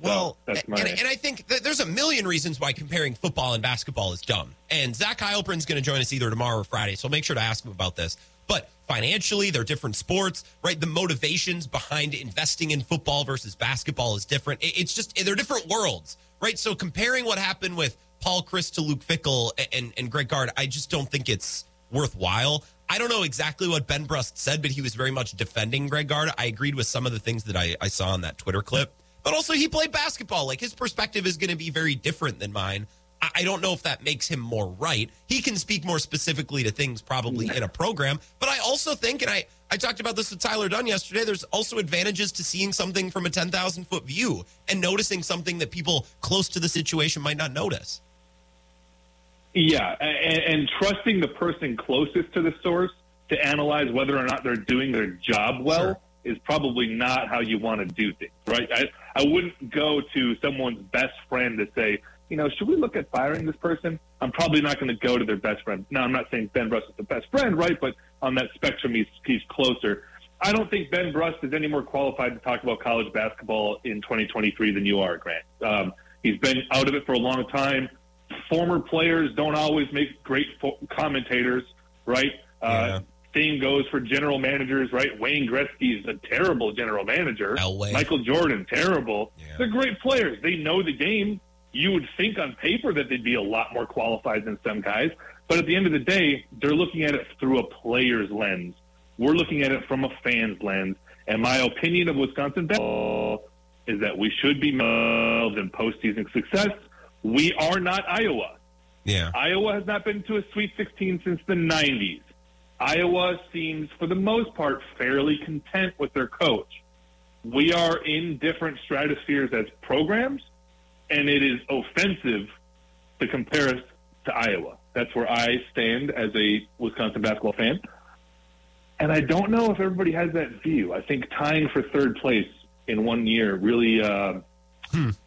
Well, that's my and, and I think that there's a million reasons why comparing football and basketball is dumb. And Zach Heilprin's going to join us either tomorrow or Friday, so make sure to ask him about this. But financially, they're different sports, right? The motivations behind investing in football versus basketball is different. It's just they're different worlds, right? So comparing what happened with Paul Chryst to Luke Fickell and, and Greg Gard, I just don't think it's worthwhile. I don't know exactly what Ben Brust said, but he was very much defending Greg Gard. I agreed with some of the things that I, I saw on that Twitter clip. But also, he played basketball. Like his perspective is going to be very different than mine. I, I don't know if that makes him more right. He can speak more specifically to things probably in a program. But I also think, and I, I talked about this with Tyler Dunn yesterday, there's also advantages to seeing something from a 10,000 foot view and noticing something that people close to the situation might not notice. Yeah, and, and trusting the person closest to the source to analyze whether or not they're doing their job well Sure. is probably not how you want to do things, right? I, I wouldn't go to someone's best friend to say, you know, should we look at firing this person? I'm probably not going to go to their best friend. Now, I'm not saying Ben Brust is the best friend, right? But on that spectrum, he's, he's closer. I don't think Ben Brust is any more qualified to talk about college basketball in 2023 than you are, Grant. Um, he's been out of it for a long time. Former players don't always make great commentators, right? Yeah. Uh, same goes for general managers, right? Wayne Gretzky is a terrible general manager. Elway. Michael Jordan, terrible. Yeah. They're great players. They know the game. You would think on paper that they'd be a lot more qualified than some guys. But at the end of the day, they're looking at it through a player's lens. We're looking at it from a fan's lens. And my opinion of Wisconsin basketball is that we should be involved in postseason success. We are not Iowa. Yeah. Iowa has not been to a Sweet 16 since the 90s. Iowa seems, for the most part, fairly content with their coach. We are in different stratospheres as programs, and it is offensive to compare us to Iowa. That's where I stand as a Wisconsin basketball fan. And I don't know if everybody has that view. I think tying for third place in one year really, uh,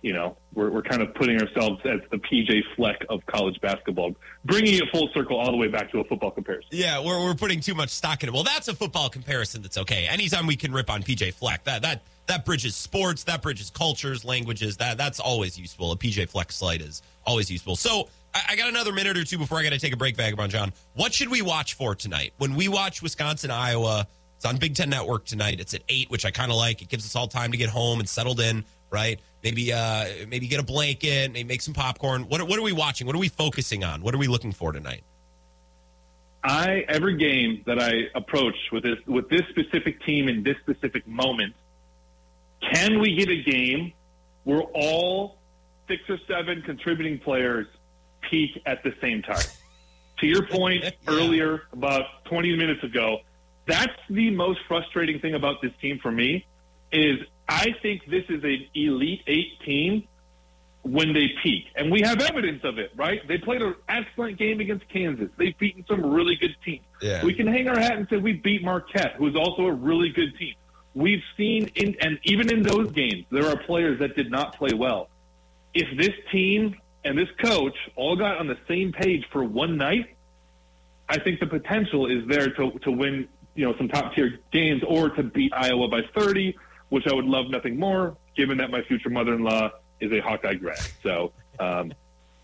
you know, we're, we're kind of putting ourselves as the PJ Fleck of college basketball, bringing it full circle all the way back to a football comparison. Yeah, we're, we're putting too much stock in it. Well, that's a football comparison that's okay. Anytime we can rip on PJ Fleck, that that that bridges sports, that bridges cultures, languages. That that's always useful. A PJ Fleck slide is always useful. So I, I got another minute or two before I got to take a break, Vagabond John. What should we watch for tonight? When we watch Wisconsin Iowa, it's on Big Ten Network tonight. It's at eight, which I kind of like. It gives us all time to get home and settled in. Right? Maybe uh maybe get a blanket, maybe make some popcorn. What what are we watching? What are we focusing on? What are we looking for tonight? I every game that I approach with this with this specific team in this specific moment, can we get a game where all six or seven contributing players peak at the same time? to your point earlier, about 20 minutes ago, that's the most frustrating thing about this team for me. Is I think this is an elite eight team when they peak. And we have evidence of it, right? They played an excellent game against Kansas. They've beaten some really good teams. Yeah. We can hang our hat and say we beat Marquette, who is also a really good team. We've seen, in, and even in those games, there are players that did not play well. If this team and this coach all got on the same page for one night, I think the potential is there to, to win, you know, some top tier games or to beat Iowa by 30, which I would love nothing more, given that my future mother in law is a Hawkeye grad. So um,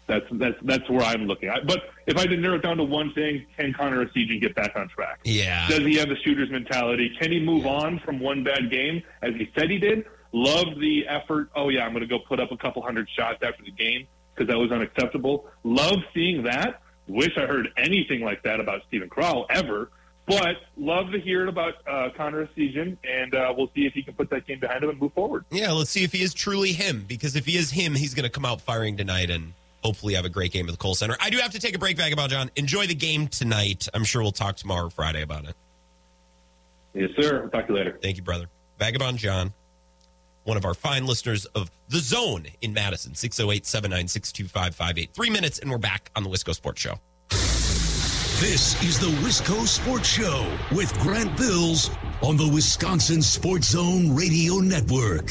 that's that's that's where I'm looking. I, but if I had to narrow it down to one thing, can Connor Essegian get back on track? Yeah. Does he have the shooter's mentality? Can he move on from one bad game as he said he did? Love the effort. Oh yeah, I'm going to go put up a couple hundred shots after the game because that was unacceptable. Love seeing that. Wish I heard anything like that about Steven Crowl ever. But love to hear it about uh, Connor Essegian, and uh, we'll see if he can put that game behind him and move forward. Yeah, let's see if he is truly him. Because if he is him, he's going to come out firing tonight and hopefully have a great game at the Kohl Center. I do have to take a break, Vagabond John. Enjoy the game tonight. I'm sure we'll talk tomorrow or Friday about it. Yes, sir. I'll talk to you later. Thank you, brother. Vagabond John, one of our fine listeners of The Zone in Madison, 608 796 2558. Three minutes, and we're back on the Wisco Sports Show. This is the Wisco Sports Show with Grant Bills on the Wisconsin Sports Zone Radio Network.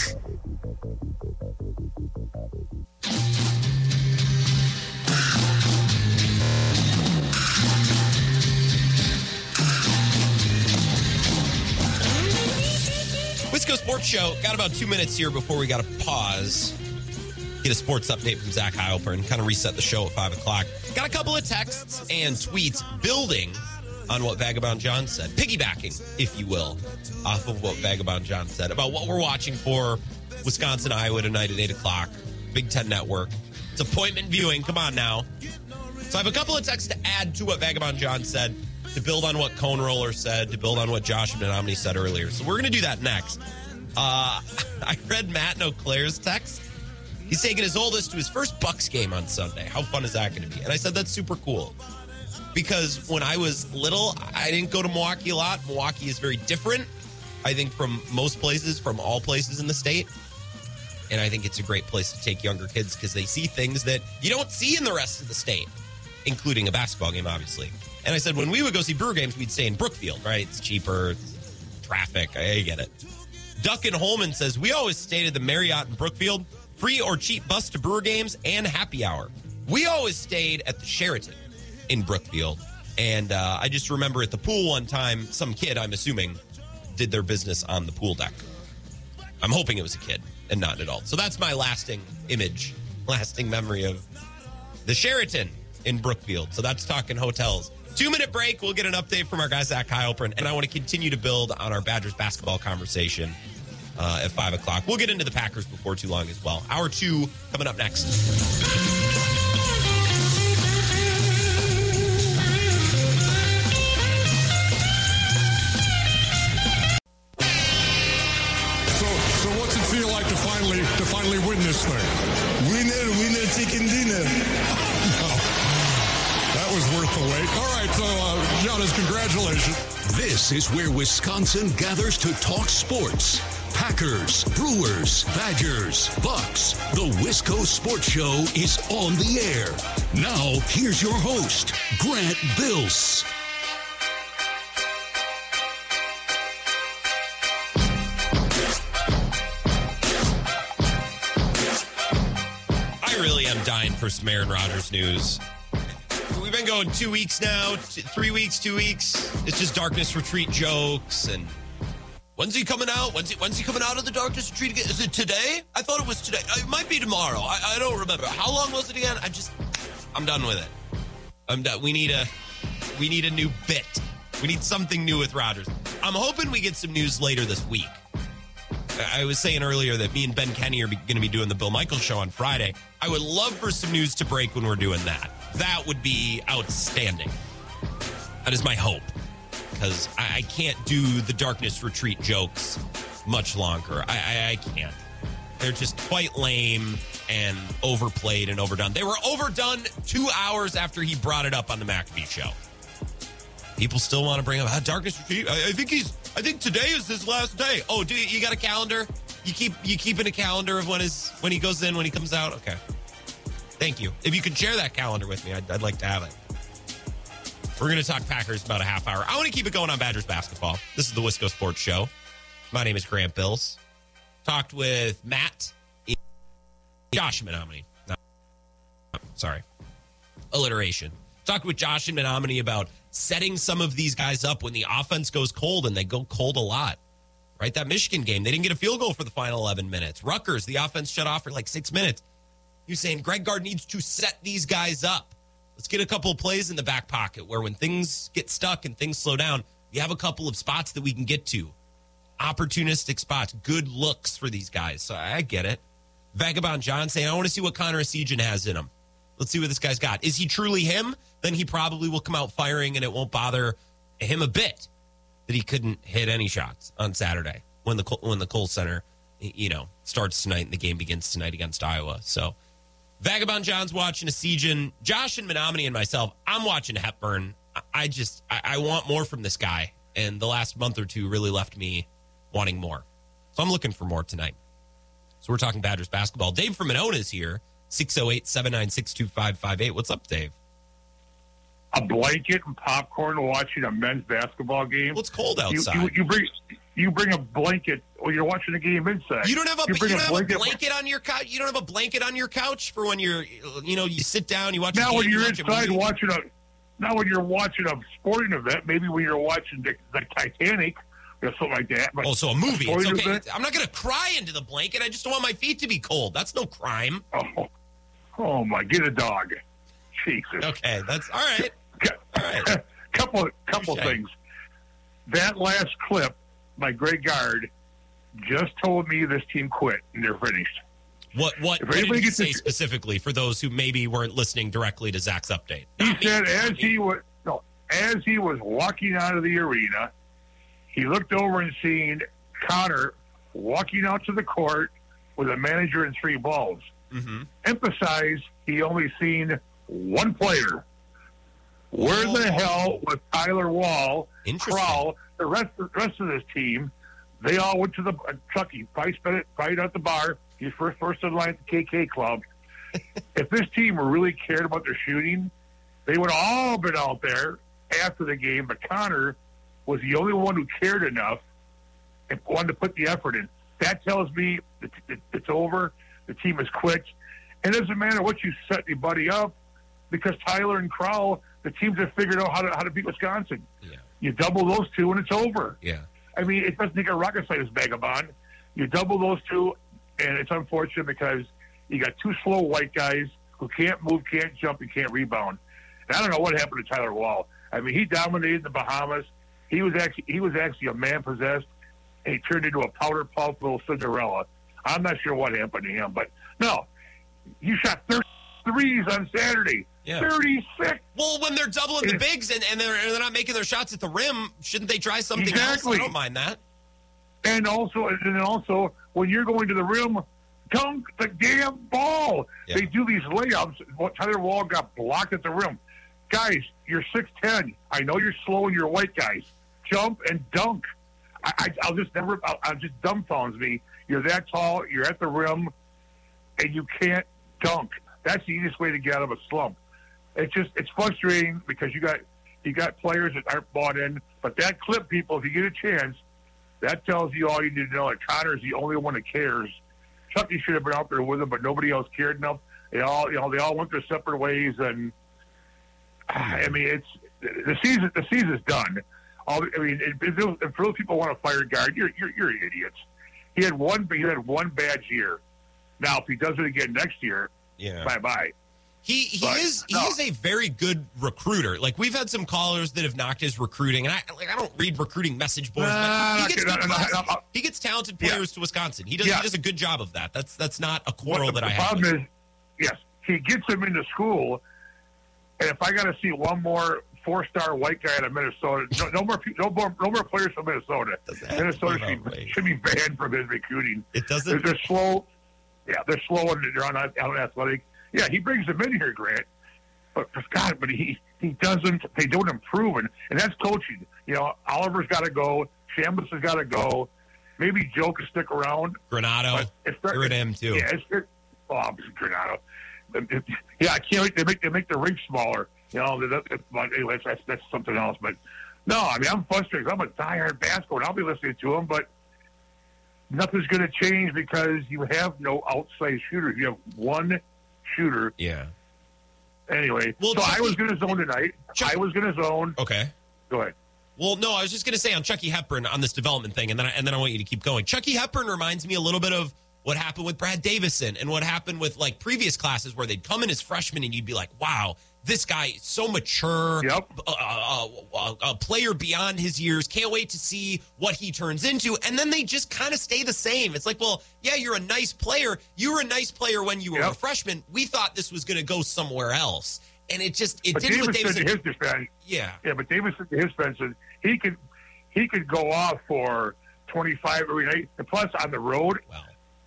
Wisco Sports Show. Got about two minutes here before we got to pause. Get a sports update from Zach Heilprin and kind of reset the show at 5 o'clock. Got a couple of texts and tweets building on what Vagabond John said, piggybacking, if you will, off of what Vagabond John said about what we're watching for Wisconsin, Iowa tonight at 8 o'clock, Big Ten Network. It's appointment viewing. Come on now. So I have a couple of texts to add to what Vagabond John said. to build on what Cone Roller said, to build on what Josh Menominee said earlier. So we're going to do that next. Uh, I read Matt and Claire's text. He's taking his oldest to his first Bucks game on Sunday. How fun is that going to be? And I said that's super cool because when I was little, I didn't go to Milwaukee a lot. Milwaukee is very different, I think, from most places, from all places in the state. And I think it's a great place to take younger kids because they see things that you don't see in the rest of the state, including a basketball game, obviously. And I said when we would go see Brewer games, we'd stay in Brookfield, right? It's cheaper, it's traffic. I get it. Duck and Holman says we always stayed at the Marriott in Brookfield, free or cheap bus to Brewer games and happy hour. We always stayed at the Sheraton in Brookfield. And uh, I just remember at the pool one time, some kid, I'm assuming, did their business on the pool deck. I'm hoping it was a kid and not an adult. So that's my lasting image, lasting memory of the Sheraton in Brookfield. So that's talking hotels. Two minute break. We'll get an update from our guy, Zach Heilprin. And I want to continue to build on our Badgers basketball conversation uh, at 5 o'clock. We'll get into the Packers before too long as well. Hour two coming up next. So, so what's it feel like to finally to finally win this thing? Winner, winner, chicken dinner. That was worth the wait. All right, so uh, Giannis, congratulations. This is where Wisconsin gathers to talk sports. Packers, Brewers, Badgers, Bucks. The Wisco Sports Show is on the air. Now, here's your host, Grant Bills. I really am dying for some Aaron Rodgers news. We've been going two weeks now, three weeks, two weeks. It's just darkness retreat jokes and when's he coming out? When's he, when's he coming out of the darkness retreat again? Is it today? I thought it was today. Uh, it might be tomorrow. I, I don't remember. How long was it again? I just, I'm done with it. I'm done. We need a, we need a new bit. We need something new with Rodgers. I'm hoping we get some news later this week. I was saying earlier that me and Ben Kenny are going to be doing the Bill Michaels show on Friday. I would love for some news to break when we're doing that. That would be outstanding. That is my hope because I, I can't do the darkness retreat jokes much longer. I, I, I can't. They're just quite lame and overplayed and overdone. They were overdone two hours after he brought it up on the McAfee show. People still want to bring up ah, darkness retreat. I, I think he's. I think today is his last day. Oh, do you, you got a calendar? You keep you keeping a calendar of when when he goes in when he comes out. Okay. Thank you. If you could share that calendar with me, I'd, I'd like to have it. We're going to talk Packers about a half hour. I want to keep it going on Badgers basketball. This is the Wisco Sports Show. My name is Grant Bills. Talked with Matt, Josh Menominee. No, sorry, alliteration. Talked with Josh and Menominee about setting some of these guys up when the offense goes cold, and they go cold a lot. Right, that Michigan game, they didn't get a field goal for the final 11 minutes. Rutgers, the offense shut off for like six minutes. You're saying Greg Gard needs to set these guys up. Let's get a couple of plays in the back pocket where when things get stuck and things slow down, we have a couple of spots that we can get to. Opportunistic spots, good looks for these guys. So I get it. Vagabond John saying, I want to see what Connor Essegian has in him. Let's see what this guy's got. Is he truly him? Then he probably will come out firing and it won't bother him a bit that he couldn't hit any shots on Saturday when the when the Kohl Center, you know, starts tonight and the game begins tonight against Iowa. So Vagabond John's watching Essegian. Josh and Menominee and myself, I'm watching Hepburn. I- just I, I want more from this guy. And the last month or two really left me wanting more. So I'm looking for more tonight. So we're talking Badgers basketball. Dave from Monona is here. 608 796 2558. What's up, Dave? a blanket and popcorn watching a men's basketball game. Well, it's cold You, outside. you, you bring you bring a blanket when you're watching the game inside. You don't have a you, bring don't have a blanket on your couch. You don't have a blanket on your couch for when you're, you know, you sit down, you watch. a Now game, when you you're watch inside movie. watching a now when you're watching a sporting event, maybe when you're watching the, the Titanic or something like that. But Oh, so a movie. It's okay. event- I'm not going to cry into the blanket. I just don't want my feet to be cold. That's no crime. Oh, oh my! Get a dog. Jesus. Okay, that's all right. couple couple Touche. things. That last clip by Greg Gard just told me this team quit and they're finished. What what, If what did anybody he say this- specifically for those who maybe weren't listening directly to Zach's update? He Not said not as me. he was no, as he was walking out of the arena, he looked over and seen Connor walking out to the court with a manager and three balls. Mm-hmm. Emphasize he only seen one player. Where the hell was Tyler Wahl. Crowl, the rest the rest of this team? They all went to the uh, Chucky. Probably spent it right at the bar. He's first first in line at the KK club. if this team really cared about their shooting, they would all been out there after the game. But Connor was the only one who cared enough and wanted to put the effort in. That tells me it's over. The team has quit. And it doesn't matter what you set anybody up because Tyler and Crowl, the teams have figured out how to how to beat Wisconsin. Yeah. You double those two and it's over. Yeah. I mean, it doesn't take a rocket scientist vagabond. You double those two, and it's unfortunate because you got two slow white guys who can't move, can't jump, and can't rebound. And I don't know what happened to Tyler Wahl. I mean, he dominated the Bahamas. He was actually he was actually a man possessed, he turned into a powder puff little Cinderella. I'm not sure what happened to him, but no, you shot 33s on Saturday. Yeah. 36. Well, when they're doubling the bigs and, and they're and they're not making their shots at the rim, shouldn't they try something Exactly. else? I don't mind that. And also, and also, when you're going to the rim, dunk the damn ball. Yeah. They do these layups. Tyler Wahl got blocked at the rim. Guys, you're six ten. I know you're slow and you're white guys. Jump and dunk. I, I, I'll just never. I'll, I'll just dumbfounds me. You're that tall. You're at the rim, and you can't dunk. That's the easiest way to get out of a slump. It's just it's frustrating because you got you got players that aren't bought in. But that clip, people, if you get a chance, that tells you all you need to know. That Connor's the only one that cares. Chucky should have been out there with him, but nobody else cared enough. They all, you know, they all went their separate ways, and ah, I mean, it's the season. The season's done. All, I mean, if, if those- if those people want to fire Gard, you're, you're you're idiots. He had one. He had one bad year. Now, if he does it again next year, Yeah. bye bye. He he But, is he no. is a very good recruiter. Like we've had some callers that have knocked his recruiting, and I like I don't read recruiting message boards, but he gets no, good no, no, classes. no, no. he gets talented Yeah. players to Wisconsin. He does Yeah. he does a good job of that. That's that's not a quarrel the, that I the have. problem is, yes, he gets him into school, and if I got to see one more four-star white guy out of Minnesota, no, no more, no more, no more players from Minnesota. Minnesota should, be- should be banned from his recruiting. It They're, doesn't. they're slow. Yeah, they're slow and they're un- unathletic. Yeah, he brings them in here, Grant. But God, but he he doesn't. They don't improve, and, and that's coaching. You know, Oliver's got to go. Chambers has got to go. Maybe Joe can stick around. Granato, you're at him too. Yeah, it's, it, oh, Granato. Yeah, I can't. wait- They make they make the rink smaller. You know, that, but anyway, that's that's something else. But no, I mean, I'm frustrated. I'm a diehard basketball, and I'll be listening to him, but nothing's going to change because you have no outside shooters. You have one shooter. Yeah. Anyway, Well, so I was going to zone tonight. Chucky- I was going to zone. Okay. Go ahead. Well, no, I was just going to say on Chucky Hepburn on this development thing, and then I, and then I want you to keep going. Chucky Hepburn reminds me a little bit of what happened with Brad Davison and what happened with like previous classes where they'd come in as freshmen and you'd be like, "Wow, this guy is so mature, Yep. a, a, a, a player beyond his years. Can't wait to see what he turns into." And then they just kind of stay the same. It's like, well, yeah, you're a nice player. You were a nice player when you were a freshman. We thought this was going to go somewhere else, and it just it But didn't with Davidson, Davison. to his defense, Yeah. Yeah, but Davidson, to his defense, he could he could go off for 25 every night. And plus, on the road, Wow.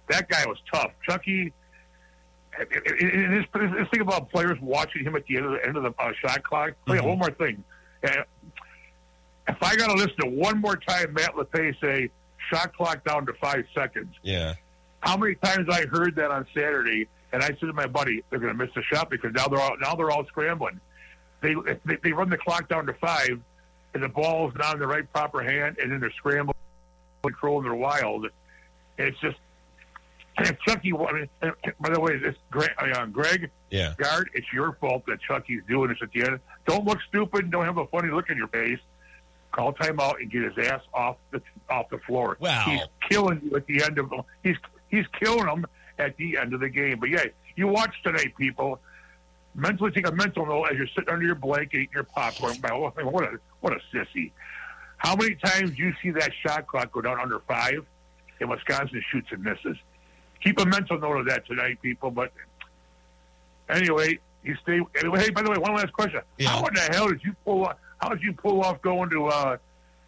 that guy was tough. Chucky, this, this thing about players watching him at the end of the end of the uh, shot clock. Oh, yeah, Mhm. one more thing. Uh, if I got to listen to one more time Matt LePay say shot clock down to five seconds, Yeah. how many times I heard that on Saturday, and I said to my buddy, "They're going to miss the shot because now they're all now they're all scrambling. They they, they run the clock down to five, and the ball's not in the right proper hand, and then they're scrambling, controlling their wild. And it's just and if Chucky. I mean, by the way, this Greg, uh, Greg Yeah. Gard, it's your fault that Chucky's doing this at the end. Don't look stupid. Don't have a funny look in your face. Call timeout and get his ass off the off the floor. Wow. he's killing you at the end of he's he's killing them at the end of the game. But yeah, you watch tonight, people. Mentally take a mental note as you're sitting under your blanket eating your popcorn. What a what a sissy! How many times do you see that shot clock go down under five, and Wisconsin shoots and misses? Keep a mental note of that tonight, people. But anyway, you stay. Anyway, hey, by the way, one last question: Yeah. How in the hell did you pull? how'd you pull off going to uh,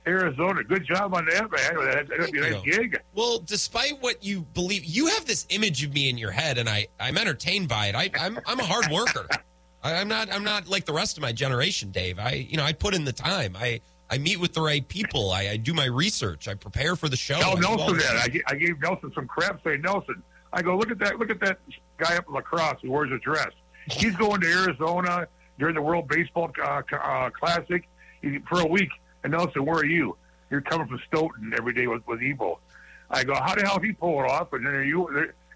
Arizona? Good job on that, man. That- That'd be a nice gig. Well, despite what you believe, you have this image of me in your head, and I, I'm entertained by it. I, I'm, I'm a hard worker. I, I'm not, I'm not like the rest of my generation, Dave. I, you know, I put in the time. I, I meet with the right people. I, I do my research. I prepare for the show. Tell I Nelson that. I, I gave Nelson some crap saying, Nelson, I go, look at that, look at that guy up in La Crosse who wears a dress. He's going to Arizona during the World Baseball uh, uh, Classic for a week. And Nelson, where are you? You're coming from Stoughton every day with, with Evo. I go, how the hell did he pull it off? And then are you,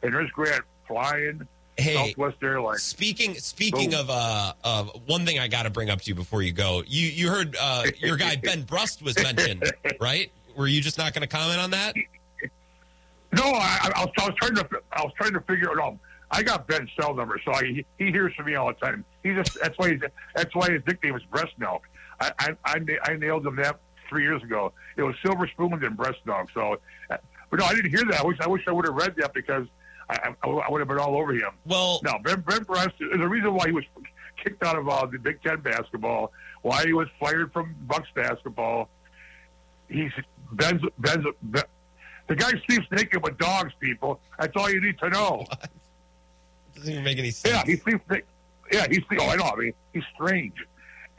and there's Grant flying Hey, Southwest Airlines. Speaking speaking Boom. of uh of one thing I got to bring up to you before you go. You you heard uh your guy Ben Brust was mentioned, right? Were you just not going to comment on that? No, I, I, was, I was trying to I was trying to figure it out. I got Ben's cell number, so I, he, he hears from me all the time. He just that's why he's, that's why his nickname is Breast Milk. I, I I I nailed him that three years ago. It was Silver Spoon and Breast Milk. So, uh, but no, I didn't hear that. I wish I wish I would have read that because I, I, I would have been all over him. Well, no, Ben Ben Breast is the reason why he was kicked out of uh, the Big Ten basketball. Why he was fired from Bucks basketball. He's Ben's Ben's. Ben, the guy sleeps naked with dogs, people. That's all you need to know. Doesn't even make any sense. Yeah, he sleeps naked. Yeah, he's. Oh, I know. I mean, he's strange,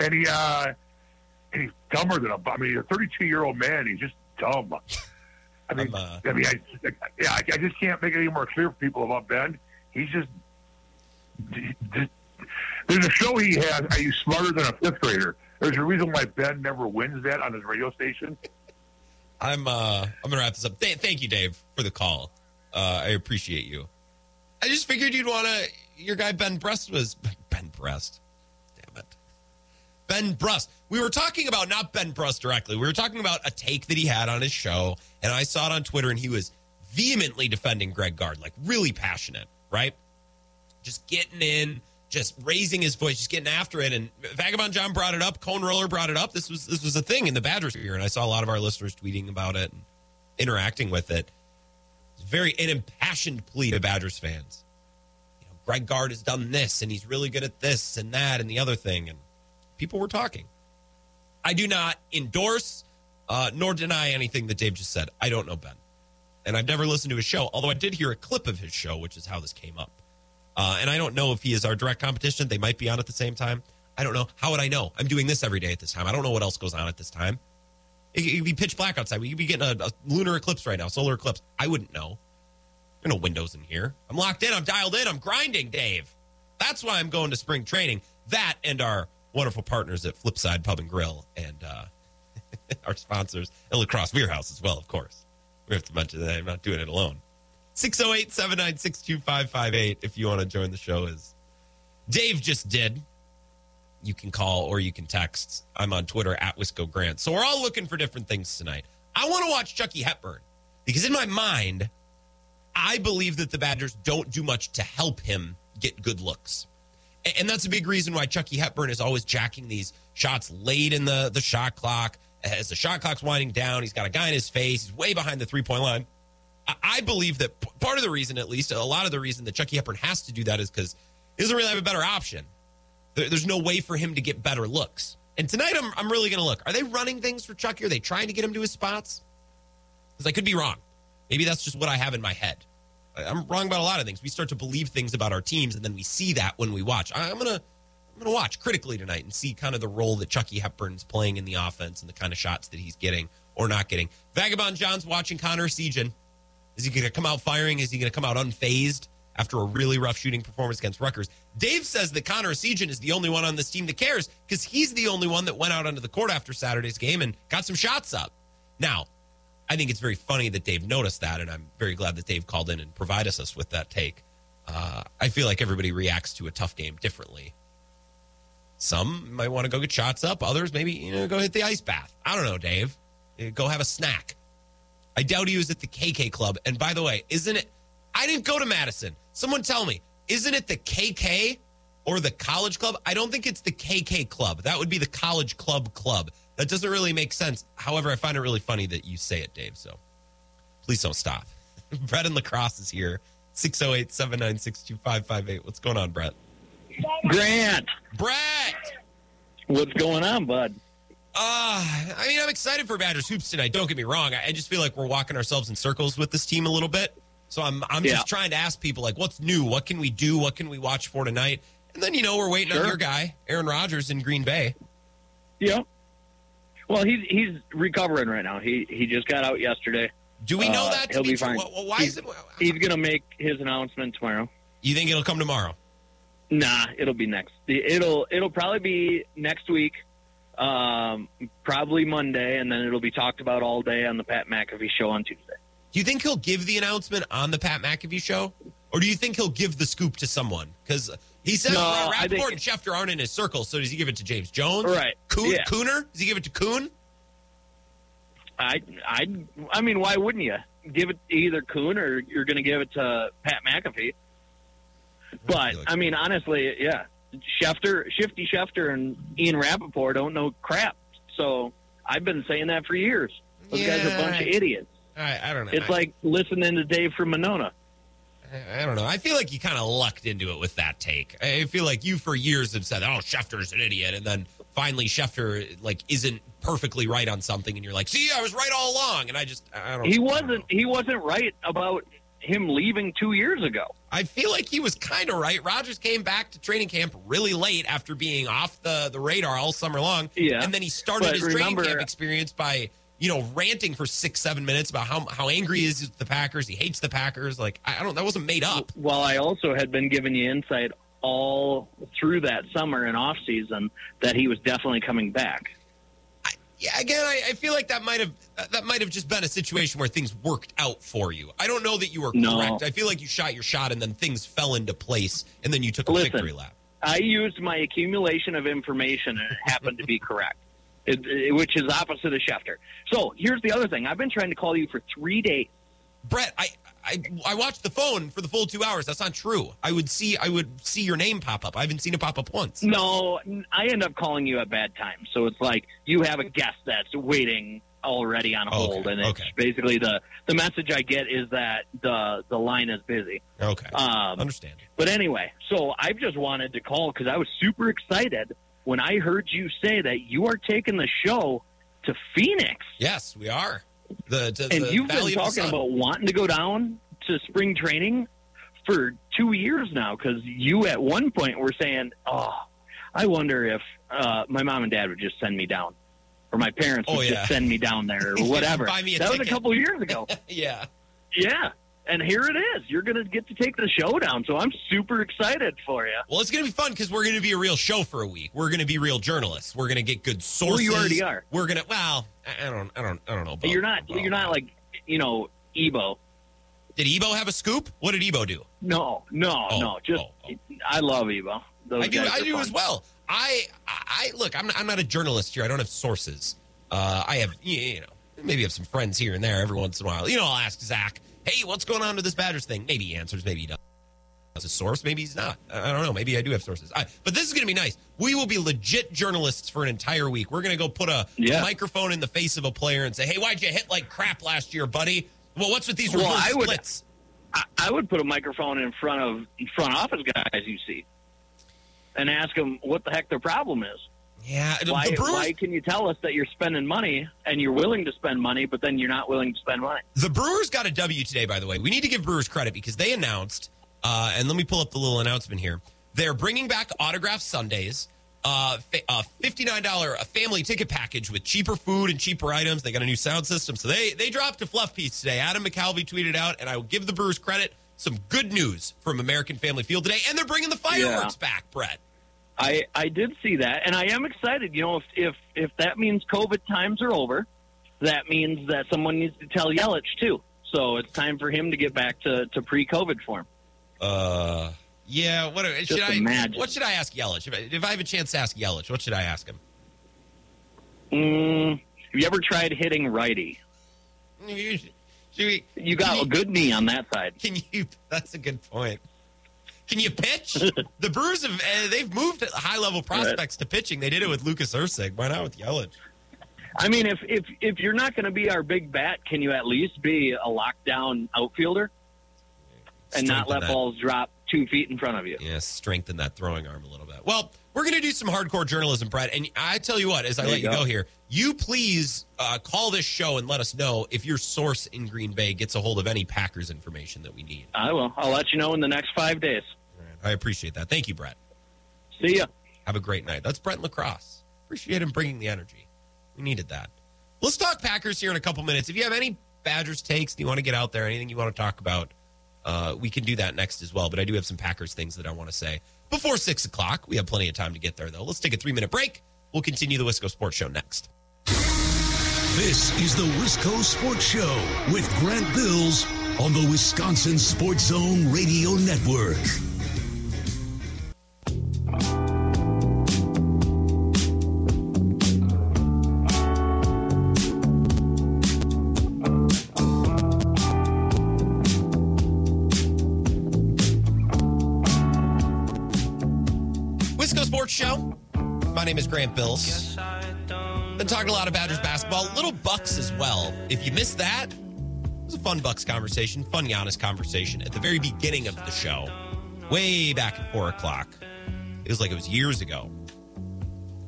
and he uh, and he's dumber than a. I mean, a 32 year old man. He's just dumb. I mean, uh, I mean, I, yeah, I, I just can't make it any more clear for people about Ben. He's just. There's a show he has. Are you smarter than a fifth grader? There's a reason why Ben never wins that on his radio station. I'm uh I'm gonna wrap this up. Th- thank you, Dave, for the call. Uh, I appreciate you. I just figured you'd want to. Your guy Ben Brust was Ben Brust. Damn it, Ben Brust. We were talking about not Ben Brust directly. We were talking about a take that he had on his show, and I saw it on Twitter, and he was vehemently defending Greg Gard, like really passionate, right? Just getting in, just raising his voice, just getting after it. And Vagabond John brought it up. Cone Roller brought it up. This was this was a thing in the Badgers here, and I saw a lot of our listeners tweeting about it and interacting with it. It's very an impassioned plea to Badgers fans. You know, Greg Gard has done this, and he's really good at this and that and the other thing, and people were talking. I do not endorse uh, nor deny anything that Dave just said. I don't know Ben, and I've never listened to his show. Although I did hear a clip of his show, which is how this came up. Uh, and I don't know if he is our direct competition. They might be on at the same time. I don't know. How would I know? I'm doing this every day at this time. I don't know what else goes on at this time. It, could be pitch black outside. We could be getting a, a lunar eclipse right now, solar eclipse. I wouldn't know. There are no windows in here. I'm locked in. I'm dialed in. I'm grinding, Dave. That's why I'm going to spring training. That and our wonderful partners at Flipside Pub and Grill and uh, our sponsors at La Crosse Beer House as well, of course. We have to mention that I'm not doing it alone. 608 796 2558 if you want to join the show, as Dave just did. You can call or you can text. I'm on Twitter at Wisco Grant. So we're all looking for different things tonight. I want to watch Chucky Hepburn because in my mind, I believe that the Badgers don't do much to help him get good looks. And that's a big reason why Chucky Hepburn is always jacking these shots late in the, the shot clock. As the shot clock's winding down, he's got a guy in his face. He's way behind the three point line. I- I believe that p- part of the reason, at least a lot of the reason that Chucky Hepburn has to do that is because he doesn't really have a better option. There- There's no way for him to get better looks. And tonight, I'm, I'm really going to look. Are they running things for Chucky? Are they trying to get him to his spots? Because I could be wrong. Maybe that's just what I have in my head. I'm wrong about a lot of things. We start to believe things about our teams, and then we see that when we watch. I'm gonna I'm gonna watch critically tonight and see kind of the role that Chucky Hepburn's playing in the offense and the kind of shots that he's getting or not getting. Vagabond John's watching Connor Essegian. Is he to come out firing? Is he to come out unfazed after a really rough shooting performance against Rutgers? Dave says that Connor Essegian is the only one on this team that cares because he's the only one that went out onto the court after Saturday's game and got some shots up. Now, I think it's very funny that Dave noticed that, and I'm very glad that Dave called in and provided us with that take. Uh, I feel like everybody reacts to a tough game differently. Some might want to go get shots up. Others maybe you know go hit the ice bath. I don't know, Dave. Uh, Go have a snack. I doubt he was at the KK Club. And by the way, isn't it? I didn't go to Madison. Someone tell me, isn't it the KK or the College Club? I don't think it's the KK Club. That would be the College Club Club. That doesn't really make sense. However, I find it really funny that you say it, Dave. So please don't stop. Brett and La Crosse is here. 608 796 2558. What's going on, Brett? Grant, Brett! what's going on, bud? Uh, I mean, I'm excited for Badgers hoops tonight. Don't get me wrong. I, I just feel like we're walking ourselves in circles with this team a little bit. So I'm I'm Yeah. just trying to ask people like, what's new? What can we do? What can we watch for tonight? And then you know we're waiting on your guy, Aaron Rodgers in Green Bay. Yeah. Well, he's he's recovering right now. He he just got out yesterday. Do we know Uh, that to he'll be be fine. Wh- why he's, is it? He's going to make his announcement tomorrow. You think it'll come tomorrow? Nah, it'll be next. It'll it'll probably be next week, um, probably Monday, and then it'll be talked about all day on the Pat McAfee show on Tuesday. Do you think he'll give the announcement on the Pat McAfee show, or do you think he'll give the scoop to someone? Because he says No, Ra- Rapoport think- and Schefter aren't in his circle, so does he give it to James Jones? Right. Coon, Yeah. Cooner? Does he give it to Coon? I I I mean, why wouldn't you give it to either Coon or you're going to give it to Pat McAfee? But I mean, honestly, yeah, Schefter, Shifty Schefter, and Ian Rapoport don't know crap. So I've been saying that for years. Those guys are a bunch of idiots. I, I don't know. It's I- like listening to Dave from Monona. I don't know. I feel like you kind of lucked into it with that take. I feel like you for years have said, "Oh, Schefter's an idiot," and then finally Schefter like isn't perfectly right on something, and you're like, "See, I was right all along." And I just, I don't. He wasn't. He wasn't right about him leaving two years ago. I feel like he was kind of right. Rodgers came back to training camp really late after being off the, the radar all summer long. Yeah. And then he started But his training camp experience by, you know, ranting for six, seven minutes about how, how angry he is with the Packers. He hates the Packers. Like, I I don't, that wasn't made up. Well, I also had been giving you insight all through that summer and off season that he was definitely coming back. Yeah, again, I, I feel like that might have that might have just been a situation where things worked out for you. I don't know that you were No. correct. I feel like you shot your shot and then things fell into place, and then you took a Listen. victory lap. I used my accumulation of information and it happened to be correct, which is opposite of Schefter. So here's the other thing: I've been trying to call you for three days. Brett, I, I I watched the phone for the full two hours. That's not true. I would see I would see your name pop up. I haven't seen it pop up once. No, I end up calling you at bad times. So it's like you have a guest that's waiting already on hold, and it's okay. basically the the message I get is that the the line is busy. Okay, Um, understand. But anyway, so I just wanted to call because I was super excited when I heard you say that you are taking the show to Phoenix, Yes, we are. The, to and the you've been talking about wanting to go down to spring training for two years now. Because you at one point were saying, "Oh, I wonder if uh, my mom and dad would just send me down." Or my parents Oh, would yeah. just send me down there, or whatever. Buy me a that was a couple of years ago. yeah. Yeah. And here it is. You're going to get to take the show down. So I'm super excited for you. Well, it's going to be fun because we're going to be a real show for a week. We're going to be real journalists. We're going to get good sources. Well, you already are. We're going to. Well, I don't. I don't. I don't know. About, you're not. You're not like you know Ebo. Did Ebo have a scoop? What did Ebo do? No, no, Oh, no. Just I love Ebo. Those I do. I do fun. as well. I. I look. I'm. Not, I'm not a journalist here. I don't have sources. Uh, I have. You know. Maybe have some friends here and there every once in a while. You know, I'll ask Zach. Hey, what's going on with this Badgers thing? Maybe he answers. Maybe he doesn't. Has a source? Maybe he's not. I don't know. Maybe I do have sources. But this is going to be nice. We will be legit journalists for an entire week. We're going to go put a Yeah. microphone in the face of a player and say, "Hey, why'd you hit like crap last year, buddy? Well, what's with these Well, I would- splits?" I, I would put a microphone in front of front office guys you see, and ask them what the heck their problem is. Yeah, Why, the Brewers- why can you tell us that you're spending money and you're willing to spend money, but then you're not willing to spend money? The Brewers got a W today, by the way. We need to give Brewers credit because they announced, uh, and let me pull up the little announcement here. They're bringing back autograph Sundays, uh, a $59 family ticket package with cheaper food and cheaper items. They got a new sound system. So they, they dropped a fluff piece today. Adam McCalvy tweeted out, and I will give the Brewers credit. Some good news from American Family Field today, and they're bringing the fireworks back, Brett. I I did see that, and I am excited. You know, if if if that means COVID times are over, that means that someone needs to tell Yelich too. So it's time for him to get back to, to pre-COVID form. Uh, yeah. What should I? imagine. What should I ask Yelich? If I, if I have a chance to ask Yelich, what should I ask him? Mm, have you ever tried hitting righty? Should we, You got a good knee on that side. Can you? That's a good point. Can you pitch? the Brewers have uh, they've moved high level prospects to pitching. They did it with Lucas Erceg. Why not with Yelich? I mean, if if if you're not going to be our big bat, can you at least be a lockdown outfielder and not let that. balls drop two feet in front of you. Yeah, strengthen that throwing arm a little bit. Well, we're going to do some hardcore journalism, Brett. And I tell you what, as I There let you you go. go. here, you please uh, call this show and let us know if your source in Green Bay gets a hold of any Packers information that we need. I will. I'll let you know in the next five days. I appreciate that. Thank you, Brett. See ya. Have a great night. That's Brent La Crosse. Appreciate him bringing the energy. We needed that. Let's talk Packers here in a couple minutes. If you have any Badgers takes and you want to get out there, anything you want to talk about, uh, we can do that next as well. But I do have some Packers things that I want to say before six o'clock. We have plenty of time to get there, though. Let's take a three minute break. We'll continue the Wisco Sports Show next. This is the Wisco Sports Show with Grant Bills on the Wisconsin Sports Zone Radio Network. Sports Show. My name is Grant Bills. Been talking a lot of Badgers basketball, little Bucks as well. If you missed that, it was a fun Bucks conversation, fun Giannis conversation at the very beginning of the show, way back at four o'clock. It was like it was years ago.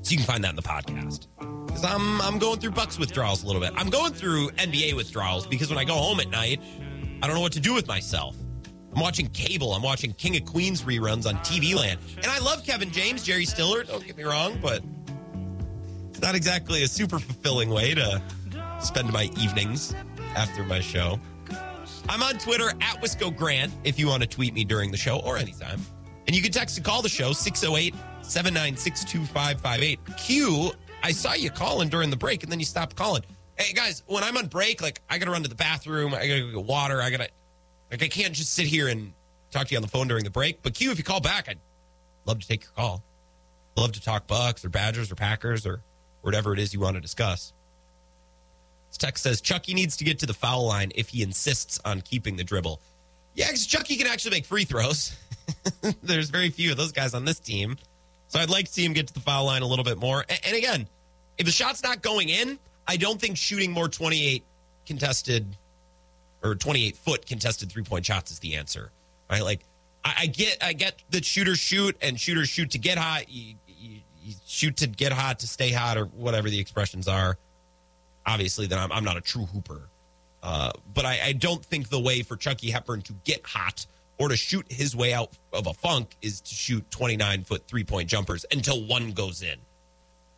So you can find that in the podcast. Because I'm I'm going through Bucks withdrawals a little bit. I'm going through NBA withdrawals because when I go home at night, I don't know what to do with myself. I'm watching cable. I'm watching King of Queens reruns on TV Land. And I love Kevin James, Jerry Stiller, don't get me wrong, but it's not exactly a super fulfilling way to spend my evenings after my show. I'm on Twitter at Wisco Grant if you want to tweet me during the show or anytime. And you can text and call the show 608 796 2558. Q, I saw you calling during the break and then you stopped calling. Hey guys, when I'm on break, like I gotta run to the bathroom, I gotta go get water, I gotta like I can't just sit here and talk to you on the phone during the break. But Q, if you call back, I'd love to take your call. Love to talk Bucks or Badgers or Packers or whatever it is you want to discuss. This text says Chucky needs to get to the foul line if he insists on keeping the dribble. Yeah, because Chucky can actually make free throws. There's very few of those guys on this team. So I'd like to see him get to the foul line a little bit more. And again, if the shot's not going in, I don't think shooting more 28 contested or 28 foot contested three point shots is the answer. Right? Like I, I get I get that shooters shoot and shooters shoot to get hot. You, you, you shoot to get hot to stay hot or whatever the expressions are. Obviously, then I'm, I'm not a true hooper. Uh, but I, I don't think the way for Chucky Hepburn to get hot or to shoot his way out of a funk is to shoot 29 foot three point jumpers until one goes in.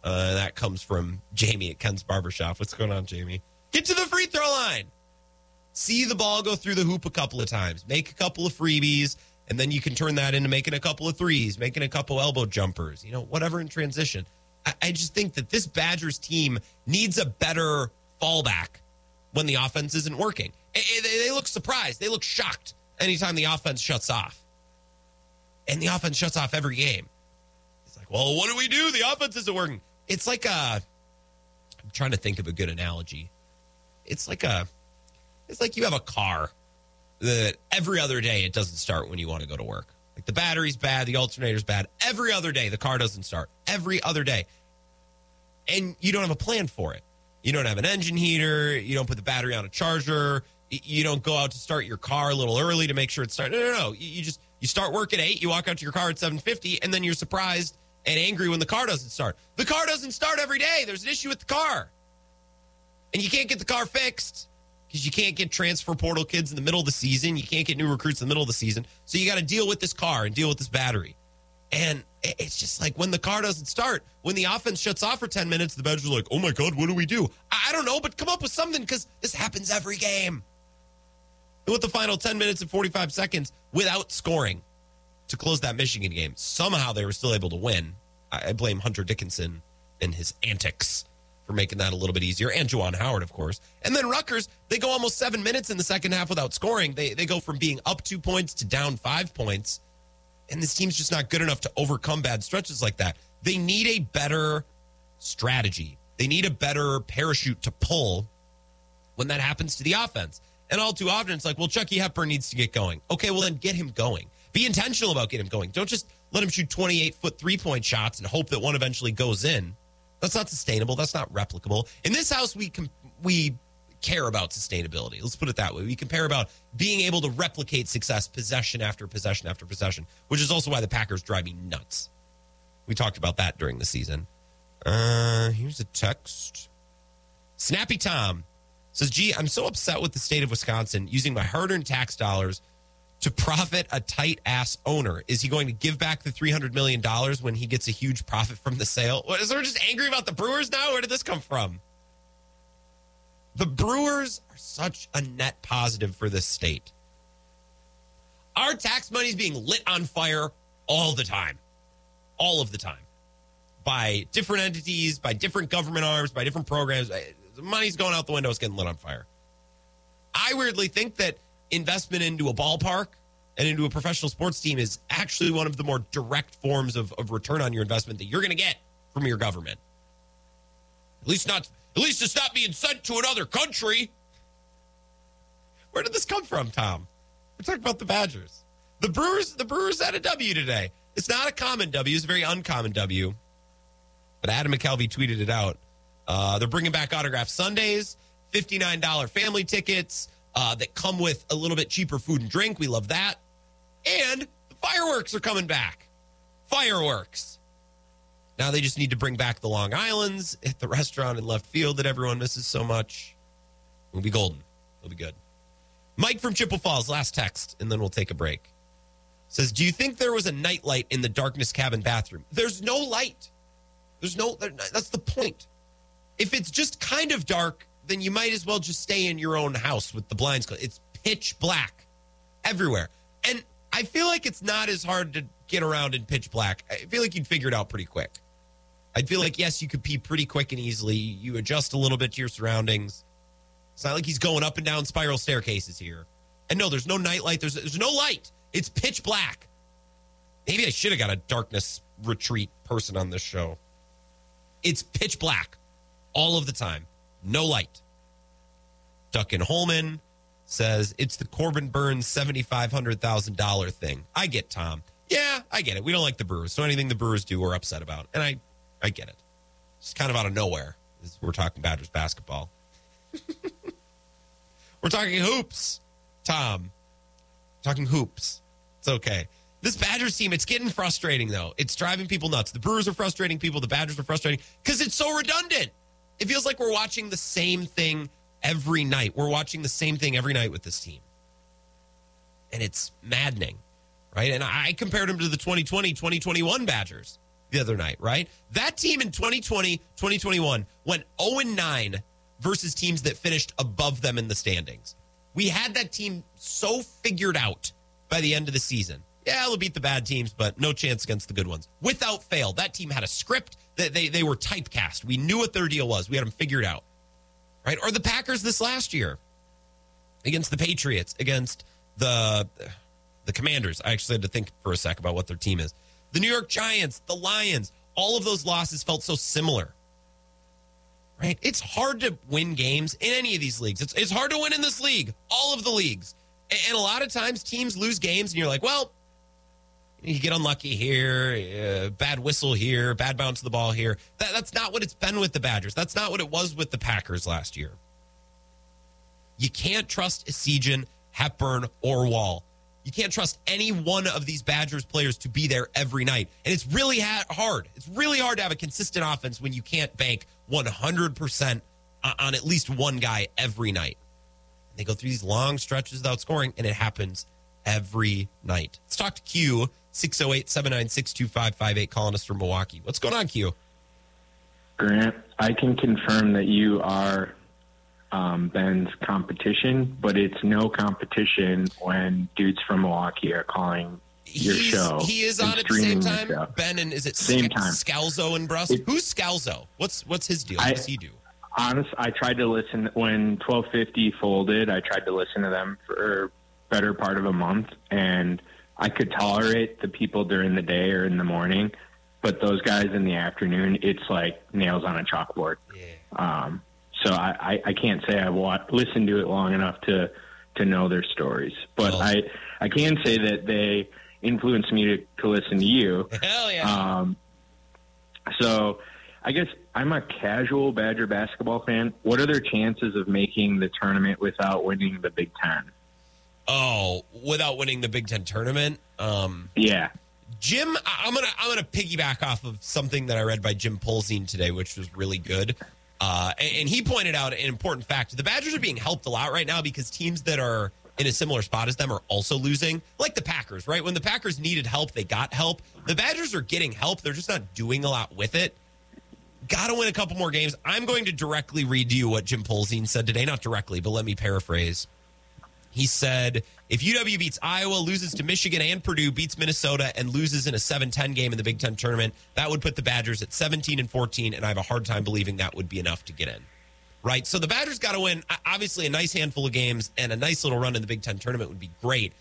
Uh, that comes from Jamie at Ken's Barbershop. What's going on, Jamie? Get to the free throw line. See the ball go through the hoop a couple of times, make a couple of freebies, and then you can turn that into making a couple of threes, making a couple elbow jumpers, you know, whatever in transition. I, I just think that this Badgers team needs a better fallback when the offense isn't working. They look surprised. They look shocked anytime the offense shuts off. And the offense shuts off every game. It's like, well, what do we do? The offense isn't working. It's like a, I'm trying to think of a good analogy. It's like a, it's like you have a car that every other day it doesn't start when you want to go to work. Like the battery's bad, the alternator's bad. Every other day the car doesn't start. Every other day. And you don't have a plan for it. You don't have an engine heater. You don't put the battery on a charger. You don't go out to start your car a little early to make sure it starts. No, no, no. You just you start work at eight. You walk out to your car at seven fifty, and then you're surprised and angry when the car doesn't start. The car doesn't start every day. There's an issue with the car, and you can't get the car fixed because you can't get transfer portal kids in the middle of the season. You can't get new recruits in the middle of the season. So you got to deal with this car and deal with this battery. And it's just like when the car doesn't start, when the offense shuts off for 10 minutes, the Badgers are like, oh my God, what do we do? I don't know, but come up with something because this happens every game. And with the final 10 minutes and 45 seconds without scoring to close that Michigan game, somehow they were still able to win. I blame Hunter Dickinson and his antics for making that a little bit easier, and Juwan Howard, of course. And then Rutgers, they go almost seven minutes in the second half without scoring. They, they go from being up two points to down five points. And this team's just not good enough to overcome bad stretches like that. They need a better strategy. They need a better parachute to pull when that happens to the offense. And all too often, it's like, well, Chucky Hepburn needs to get going. Okay, well, then get him going. Be intentional about getting him going. Don't just let him shoot 28 foot three point shots and hope that one eventually goes in. That's not sustainable. That's not replicable. In this house, we com- we care about sustainability. Let's put it that way. We care about being able to replicate success possession after possession after possession, which is also why the Packers drive me nuts. We talked about that during the season. Uh, here's a text. Snappy Tom says, Gee, I'm so upset with the state of Wisconsin using my hard earned tax dollars to profit a tight ass owner. Is he going to give back the $300 million when he gets a huge profit from the sale? What, is there just angry about the Brewers now? Where did this come from? The Brewers are such a net positive for this state. Our tax money is being lit on fire all the time, all of the time by different entities, by different government arms, by different programs. The money's going out the window, it's getting lit on fire. I weirdly think that investment into a ballpark and into a professional sports team is actually one of the more direct forms of, of return on your investment that you're going to get from your government. At least not. At least it's not being sent to another country. Where did this come from, Tom? We're talking about the Badgers. The Brewers. The Brewers had a W today. It's not a common W. It's a very uncommon W. But Adam McCalvy tweeted it out. Uh, they're bringing back autograph Sundays, $59 family tickets uh, that come with a little bit cheaper food and drink. We love that. And the fireworks are coming back. Fireworks. Now they just need to bring back the Long Islands at the restaurant in left field that everyone misses so much. We'll be golden. It'll be good. Mike from Chippewa Falls, last text, and then we'll take a break. Says, Do you think there was a nightlight in the darkness cabin bathroom? There's no light. There's no, that's the point. If it's just kind of dark, then you might as well just stay in your own house with the blinds closed. It's pitch black everywhere. And I feel like it's not as hard to get around in pitch black. I feel like you'd figure it out pretty quick. I feel like, yes, you could pee pretty quick and easily. You adjust a little bit to your surroundings. It's not like he's going up and down spiral staircases here. And no, there's no nightlight. There's, there's no light. It's pitch black. Maybe I should have got a darkness retreat person on this show. It's pitch black all of the time, no light. Duncan Holman says it's the Corbin Burnes $7,500,000 thing. I get Tom. Yeah, I get it. We don't like the Brewers. So anything the Brewers do, we're upset about. And I, I get it. It's kind of out of nowhere. We're talking Badgers basketball. we're talking hoops, Tom. talking hoops. It's okay. This Badgers team, it's getting frustrating though. It's driving people nuts. The Brewers are frustrating people. The Badgers are frustrating because it's so redundant. It feels like we're watching the same thing every night. We're watching the same thing every night with this team. And it's maddening, right? And I compared them to the 2020 2021 Badgers the other night, right? That team in 2020 2021 went 0 9 versus teams that finished above them in the standings. We had that team so figured out by the end of the season yeah, they'll beat the bad teams, but no chance against the good ones. Without fail, that team had a script. That they, they were typecast. We knew what their deal was. We had them figured out. Right? Or the Packers this last year against the Patriots, against the the Commanders. I actually had to think for a sec about what their team is. The New York Giants, the Lions, all of those losses felt so similar. Right? It's hard to win games in any of these leagues. It's, it's hard to win in this league, all of the leagues. And, and a lot of times teams lose games and you're like, well, you get unlucky here, uh, bad whistle here, bad bounce of the ball here. That, that's not what it's been with the Badgers. That's not what it was with the Packers last year. You can't trust Essegian, Hepburn, or Wahl. You can't trust any one of these Badgers players to be there every night. And it's really ha- hard. It's really hard to have a consistent offense when you can't bank 100% on at least one guy every night. They go through these long stretches without scoring, and it happens every night. Let's talk to Q 608 796 2558, calling us from Milwaukee. What's going on, Q? Grant, I can confirm that you are um, Ben's competition, but it's no competition when dudes from Milwaukee are calling your He's, show. He is on at the same time. Ben and is it Same Sc- time. Scalzo and Brust? Who's Scalzo? What's what's his deal? What does he do? Honest, I tried to listen when 1250 folded. I tried to listen to them for better part of a month, and I could tolerate the people during the day or in the morning, but those guys in the afternoon, it's like nails on a chalkboard. Um, so I, I, I can't say I've wa- listened to it long enough to to know their stories, but I I can say that they influenced me to, to listen to you. Hell yeah! Um, so I guess I'm a casual Badger basketball fan. What are their chances of making the tournament without winning the Big Ten? Oh, without winning the Big Ten tournament. Um, Yeah. Jim, I'm gonna I'm gonna piggyback off of something that I read by Jim Polzin today, which was really good. Uh, and, and he pointed out an important fact: the Badgers are being helped a lot right now because teams that are in a similar spot as them are also losing, like the Packers. Right when the Packers needed help, they got help. The Badgers are getting help; they're just not doing a lot with it. Got to win a couple more games. I'm going to directly read to you what Jim Polzin said today. Not directly, but let me paraphrase. He said, if UW beats Iowa, loses to Michigan and Purdue, beats Minnesota, and loses in a 7 10 game in the Big Ten tournament, that would put the Badgers at 17 and 14. And I have a hard time believing that would be enough to get in. Right? So the Badgers got to win, obviously, a nice handful of games and a nice little run in the Big Ten tournament would be great.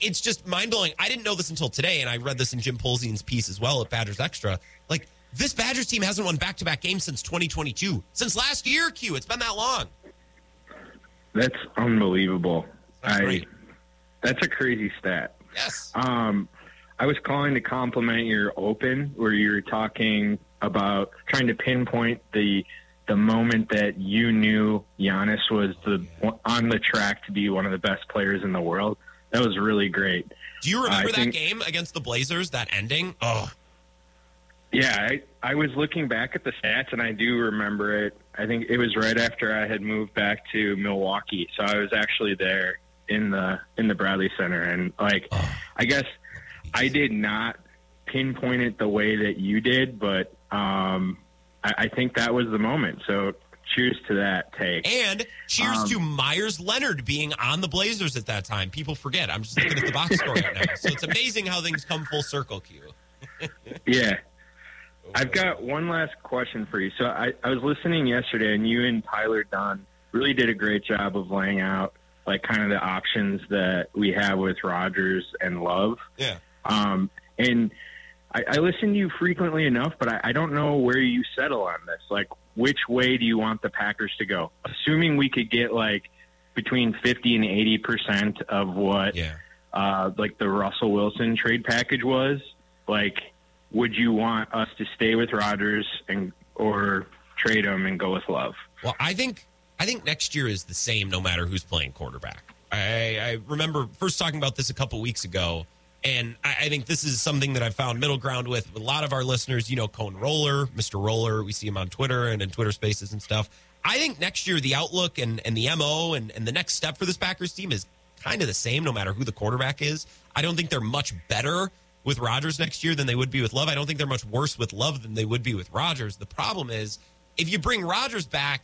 It's just mind blowing. I didn't know this until today, and I read this in Jim Polzin's piece as well at Badgers Extra. Like, this Badgers team hasn't won back to back games since 2022. Since last year, Q. It's been that long. That's unbelievable. That's I great. that's a crazy stat. Yes. Um, I was calling to compliment your open, where you were talking about trying to pinpoint the the moment that you knew Giannis was the on the track to be one of the best players in the world. That was really great. Do you remember I that think- game against the Blazers, that ending? Oh, Yeah, I, I was looking back at the stats, and I do remember it. I think it was right after I had moved back to Milwaukee, so I was actually there in the in the Bradley Center, and like, I guess I did not pinpoint it the way that you did, but um, I, I think that was the moment. So, cheers to that take. and cheers Um, to Meyers Leonard being on the Blazers at that time. People forget. I'm just looking at the box score right now. So it's amazing how things come full circle, Q. Yeah. I've got one last question for you. So I, I was listening yesterday, and you and Tyler Dunne really did a great job of laying out like kind of the options that we have with Rodgers and Love. Yeah. Um, and I, I listen to you frequently enough, but I, I don't know where you settle on this. Like, which way do you want the Packers to go? Assuming we could get like between fifty and eighty percent of what Yeah. uh, like the Russell Wilson trade package was, like, would you want us to stay with Rodgers and or trade him and go with Love? Well, I think I think next year is the same no matter who's playing quarterback. I, I remember first talking about this a couple weeks ago, and I, I think this is something that I've found middle ground with a lot of our listeners. You know, Cone Roller, Mr. Roller, we see him on Twitter and in Twitter Spaces and stuff. I think next year the outlook and, and the mo and, and the next step for this Packers team is kind of the same no matter who the quarterback is. I don't think they're much better with Rodgers next year than they would be with Love. I don't think they're much worse with Love than they would be with Rodgers. The problem is if you bring Rodgers back,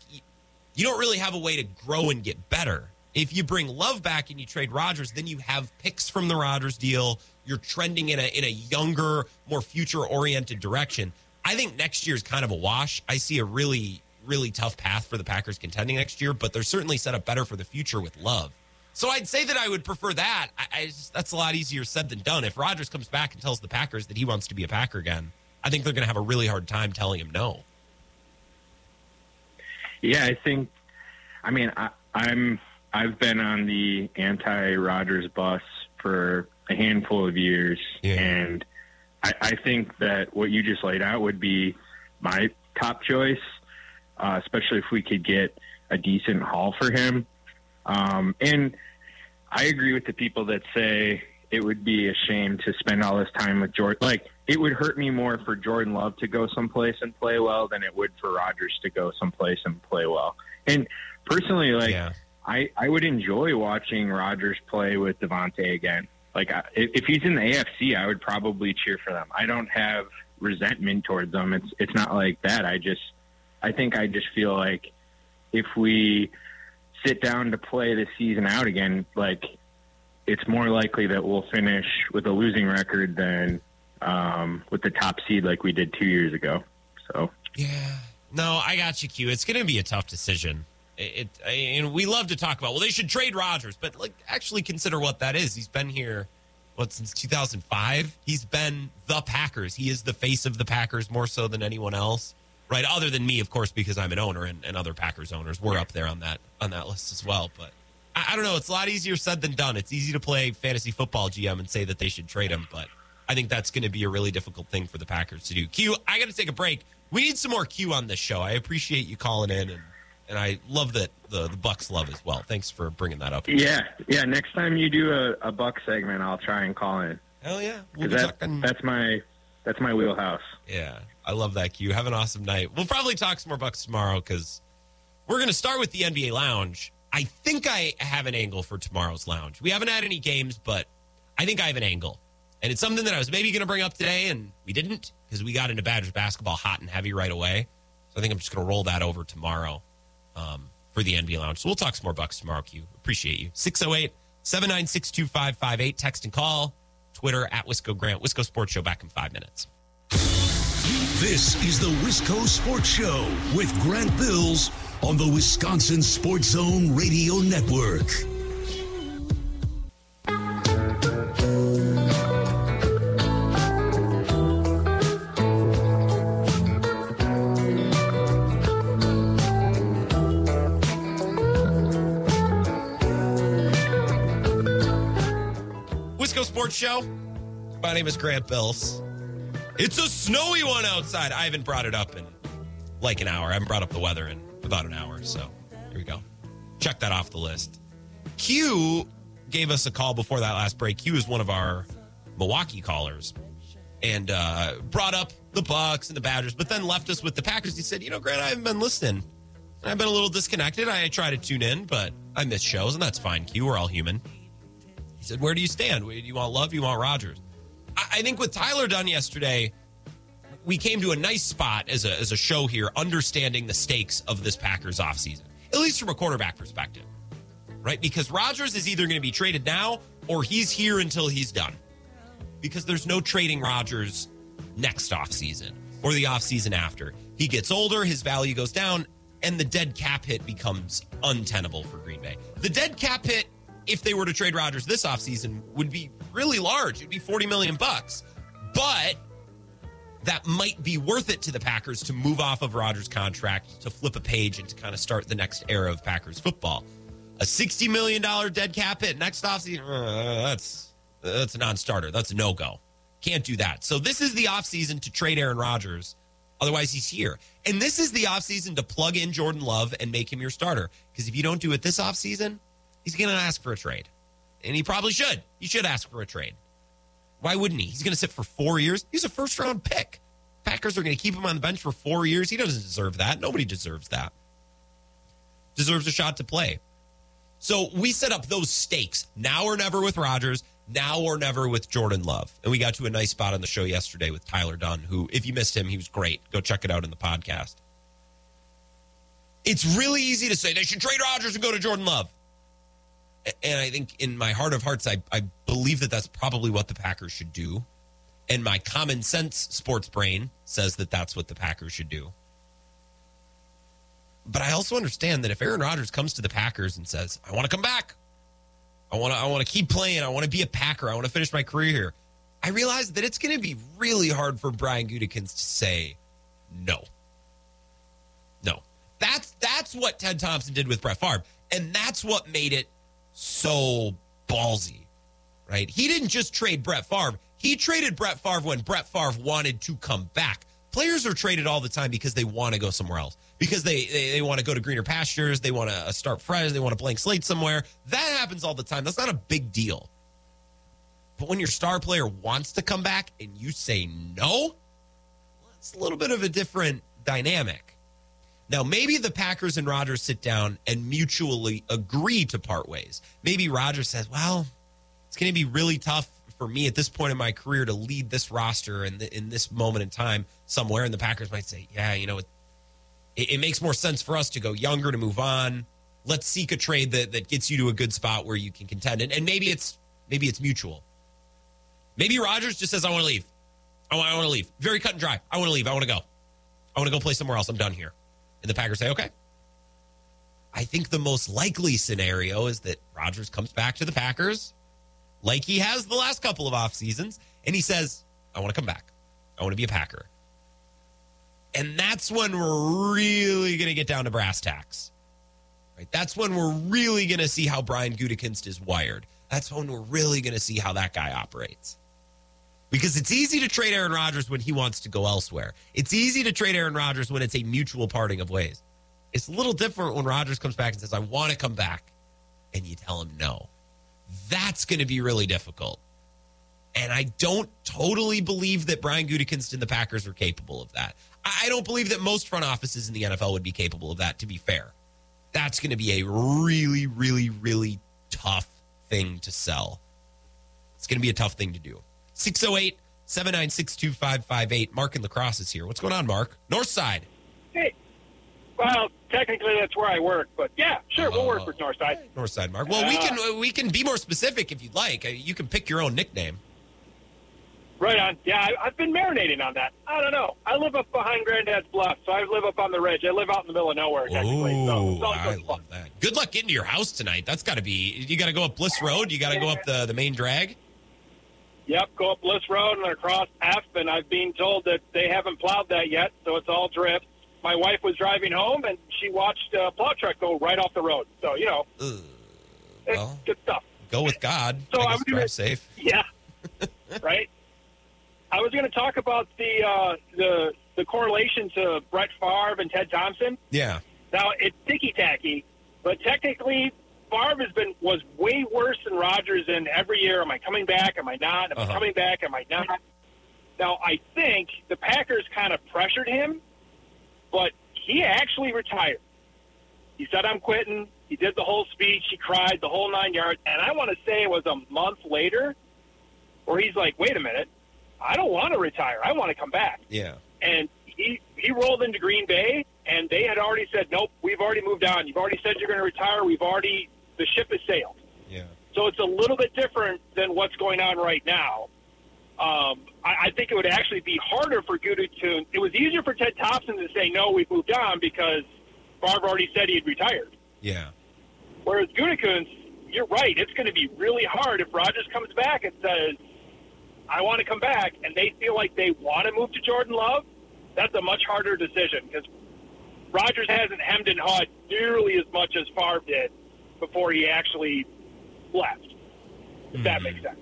you don't really have a way to grow and get better. If you bring Love back and you trade Rodgers, then you have picks from the Rodgers deal. You're trending in a in a younger, more future oriented direction. I think next year is kind of a wash. I see a really really tough path for the Packers contending next year, but they're certainly set up better for the future with Love. So I'd say that I would prefer that. I, I just, that's a lot easier said than done. If Rodgers comes back and tells the Packers that he wants to be a Packer again, I think they're going to have a really hard time telling him no. Yeah, I think. I mean, I, I'm I've been on the anti Rodgers bus for a handful of years, and I, I think that what you just laid out would be my top choice, uh, especially if we could get a decent haul for him. Um, and I agree with the people that say it would be a shame to spend all this time with Jordan. Like, it would hurt me more for Jordan Love to go someplace and play well than it would for Rodgers to go someplace and play well. And personally, like, I, I would enjoy watching Rodgers play with Davante again. Like, I, if if he's in the AFC, I would probably cheer for them. I don't have resentment towards them. It's it's not like that. I just I think I just feel like if we sit down to play the season out again, like it's more likely that we'll finish with a losing record than um, with the top seed like we did two years ago. So Yeah. No, I got you, Q. It's going to be a tough decision. It, it and we love to talk about. Well, they should trade Rodgers, but like actually consider what that is. He's been here what since 2005. He's been the Packers. He is the face of the Packers more so than anyone else, right? Other than me, of course, because I'm an owner and, and other Packers owners. We're up there on that on that list as well. But I, I don't know. It's a lot easier said than done. It's easy to play fantasy football GM and say that they should trade him, but I think that's going to be a really difficult thing for the Packers to do. Q, I got to take a break. We need some more Q on this show. I appreciate you calling in, and, and I love that the, the Bucks love as well. Thanks for bringing that up. Yeah, yeah. Next time you do a, a buck segment, I'll try and call in. Hell yeah. We'll that, talking- that's my that's my wheelhouse. Yeah, I love that, Q. Have an awesome night. We'll probably talk some more Bucks tomorrow because we're going to start with the NBA Lounge. I think I have an angle for tomorrow's Lounge. We haven't had any games, but I think I have an angle. And it's something that I was maybe going to bring up today, and we didn't because we got into Badgers basketball hot and heavy right away. So I think I'm just going to roll that over tomorrow um, for the NBA Lounge. So we'll talk some more Bucks tomorrow, Q. Appreciate you. 608 796 2558. Text and call. Twitter at Wisco Grant. Wisco Sports Show back in five minutes. This is the Wisco Sports Show with Grant Bills on the Wisconsin Sports Zone Radio Network. Sports Show. My name is Grant Bills. It's a snowy one outside. I haven't brought it up in like an hour. I haven't brought up the weather in about an hour. So here we go. Check that off the list. Q gave us a call before that last break. Q is one of our Milwaukee callers and uh, brought up the Bucks and the Badgers, but then left us with the Packers. He said, "You know, Grant, I haven't been listening. I've been a little disconnected. I try to tune in, but I miss shows, and that's fine. Q, we're all human." He said, "Where do you stand? Do you want love? You want Rodgers?" I, think with Tyler Dunne yesterday, we came to a nice spot as a as a show here, understanding the stakes of this Packers offseason, at least from a quarterback perspective, right? Because Rodgers is either going to be traded now or he's here until he's done, because there's no trading Rodgers next offseason or the offseason after. He gets older, his value goes down, and the dead cap hit becomes untenable for Green Bay. The dead cap hit, if they were to trade Rodgers this offseason, would be really large. It'd be 40 million bucks. But that might be worth it to the Packers to move off of Rodgers' contract, to flip a page and to kind of start the next era of Packers football. A $60 million dead cap hit next offseason, uh, that's that's a non-starter. That's a no-go. Can't do that. So this is the offseason to trade Aaron Rodgers. Otherwise, he's here. And this is the offseason to plug in Jordan Love and make him your starter. Because if you don't do it this offseason, he's going to ask for a trade. And he probably should. He should ask for a trade. Why wouldn't he? He's going to sit for four years. He's a first round pick. Packers are going to keep him on the bench for four years. He doesn't deserve that. Nobody deserves that. Deserves a shot to play. So we set up those stakes now or never with Rodgers, now or never with Jordan Love. And we got to a nice spot on the show yesterday with Tyler Dunne, who, if you missed him, he was great. Go check it out in the podcast. It's really easy to say they should trade Rodgers and go to Jordan Love. And I think in my heart of hearts, I, I believe that that's probably what the Packers should do. And my common sense sports brain says that that's what the Packers should do. But I also understand that if Aaron Rodgers comes to the Packers and says, I want to come back, I want to I want to keep playing, I want to be a Packer, I want to finish my career here, I realize that it's going to be really hard for Brian Gutekunst to say no. No. That's that's what Ted Thompson did with Brett Favre. And that's what made it so ballsy. Right? He didn't just trade Brett Favre. He traded Brett Favre when Brett Favre wanted to come back. Players are traded all the time because they want to go somewhere else. Because they, they, they want to go to greener pastures, they want to uh, start fresh, they want to blank slate somewhere. That happens all the time. That's not a big deal. But when your star player wants to come back and you say no, it's a little bit of a different dynamic. Now, maybe the Packers and Rodgers sit down and mutually agree to part ways. Maybe Rodgers says, well, it's going to be really tough for me at this point in my career to lead this roster in, the, in this moment in time somewhere. And the Packers might say, yeah, you know, it, it, makes more sense for us to go younger, to move on. Let's seek a trade that, that gets you to a good spot where you can contend. And, and maybe it's maybe it's mutual. Maybe Rodgers just says, I want to leave. I want to leave. Very cut and dry. I want to leave. I want to go. I want to go play somewhere else. I'm done here. And the Packers say, okay. I think the most likely scenario is that Rodgers comes back to the Packers like he has the last couple of off seasons, and he says, I want to come back. I want to be a Packer. And that's when we're really going to get down to brass tacks. Right? That's when we're really going to see how Brian Gutekunst is wired. That's when we're really going to see how that guy operates. Because it's easy to trade Aaron Rodgers when he wants to go elsewhere. It's easy to trade Aaron Rodgers when it's a mutual parting of ways. It's a little different when Rodgers comes back and says, I want to come back, and you tell him no. That's going to be really difficult. And I don't totally believe that Brian Gutekunst and the Packers are capable of that. I don't believe that most front offices in the NFL would be capable of that, to be fair. That's going to be a really, really, really tough thing to sell. It's going to be a tough thing to do. 608 796 2558. Mark in La Crosse is here. What's going on, Mark? North side. Hey, well, technically that's where I work, but yeah, sure, we'll work with Northside. North side, Mark. Well, we can we can be more specific if you'd like. Uh, You can pick your own nickname. Right on. Yeah, I, I've been marinating on that. I don't know. I live up behind Granddad's Bluff, so I live up on the ridge. I live out in the middle of nowhere, technically. so Ooh, all I good love that. Good luck getting to your house tonight. That's got to be. You got to go up Bliss Road. You got to go up the the main drag. Yep, go up Bliss Road and across F, and I've been told that they haven't plowed that yet, so it's all drip. My wife was driving home, and she watched a plow truck go right off the road. So, you know, it's Well, good stuff. go with God. So I I was gonna- safe. Yeah. right? I was going to talk about the, uh, the, the correlation to Brett Favre and Ted Thompson. Yeah. Now it's ticky tacky, but technically, Favre has been was way worse than Rodgers in every year. Am I coming back? Am I not? Am I Uh-huh. coming back? Am I not? Now I think the Packers kind of pressured him, but he actually retired. He said, "I'm quitting." He did the whole speech. He cried the whole nine yards. And I want to say it was a month later, where he's like, "Wait a minute, I don't want to retire. I want to come back." Yeah. and he he rolled into Green Bay, and they had already said, "Nope, we've already moved on. You've already said you're going to retire. We've already the ship has sailed." Yeah. So it's a little bit different than what's going on right now. Um, I, I think it would actually be harder for Gutekunst. It was easier for Ted Thompson to say, "No, we've moved on," because Favre already said he had retired. Yeah. Whereas Gutekunst, you're right. It's going to be really hard if Rodgers comes back and says, "I want to come back," and they feel like they want to move to Jordan Love. That's a much harder decision because Rodgers hasn't hemmed and hawed nearly as much as Favre did before he actually left. If that makes sense.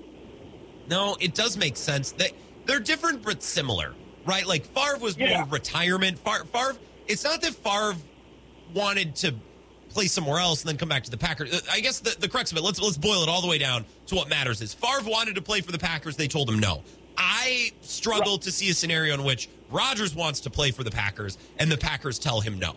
No, it does make sense. They they're different but similar, right? Like Favre was Yeah. more retirement. Favre, Favre, it's not that Favre wanted to play somewhere else and then come back to the Packers. Uh, I guess the, the crux of it. Let's let's boil it all the way down to what matters is Favre wanted to play for the Packers. They told him no. I struggle to see a scenario in which Rodgers wants to play for the Packers and the Packers tell him no.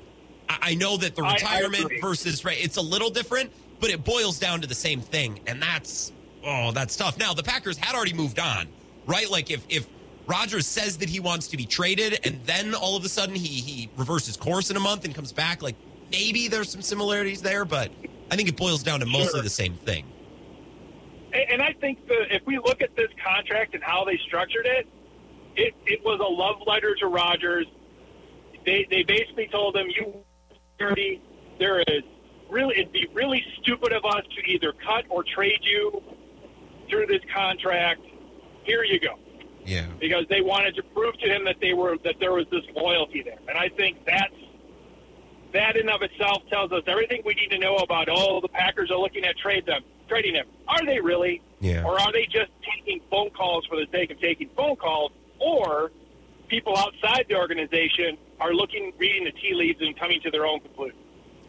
I, know that the retirement versus right, it's a little different, but it boils down to the same thing, and that's oh, that's tough. Now the Packers had already moved on, right? Like if if Rodgers says that he wants to be traded, and then all of a sudden he he reverses course in a month and comes back, like maybe there's some similarities there, but I think it boils down to mostly Sure. the same thing. And, and I think that if we look at this contract and how they structured it, it, it was a love letter to Rodgers. They they basically told him you dirty. There is really it'd be really stupid of us to either cut or trade you through this contract. Here you go. Yeah. Because they wanted to prove to him that they were that there was this loyalty there. And I think that's that in of itself tells us everything we need to know about oh the Packers are looking at trade them trading him. Are they really? Yeah. Or are they just taking phone calls for the sake of taking phone calls? Or people outside the organization are looking, reading the tea leaves and coming to their own conclusion.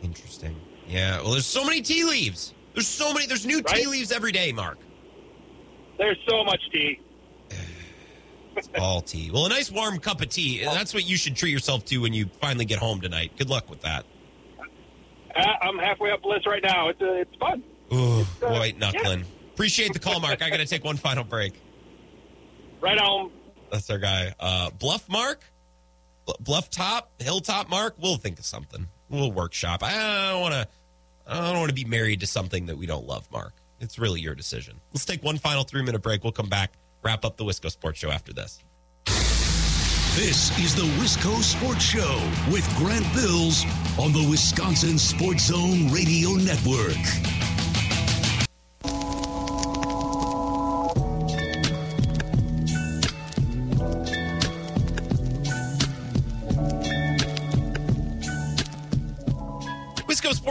Interesting. Yeah. Well, there's so many tea leaves. There's so many. There's new tea leaves every day, Mark. There's so much tea. It's all tea. Well, a nice warm cup of tea. That's what you should treat yourself to when you finally get home tonight. Good luck with that. Uh, I'm halfway up the list right now. It's uh, it's fun. Ooh, white knuckling. Appreciate the call, Mark. I got to take one final break. Right on. That's our guy. Uh, Bluff Mark, Bluff Top, Hilltop Mark. We'll think of something. We'll workshop. I don't want to. I don't want to be married to something that we don't love, Mark. It's really your decision. Let's take one final three minute break. We'll come back, wrap up the Wisco Sports Show after this. This is the Wisco Sports Show with Grant Bills on the Wisconsin Sports Zone Radio Network.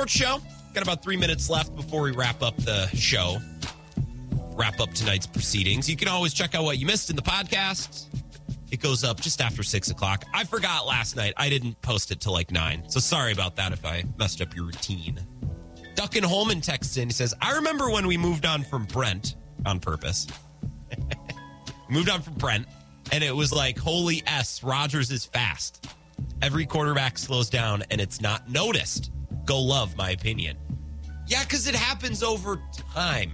Sports Show. Got about three minutes left before we wrap up the show. wrap up tonight's proceedings. You can always check out what you missed in the podcast. It goes up just after six o'clock. I forgot last night. I didn't post it till like nine. So sorry about that if I messed up your routine. Duncan Holman texts in. He says, I remember when we moved on from Brent on purpose. moved on from Brent, and it was like, holy S, Rodgers is fast. Every quarterback slows down, and it's not noticed. Go love, my opinion. Yeah, because it happens over time,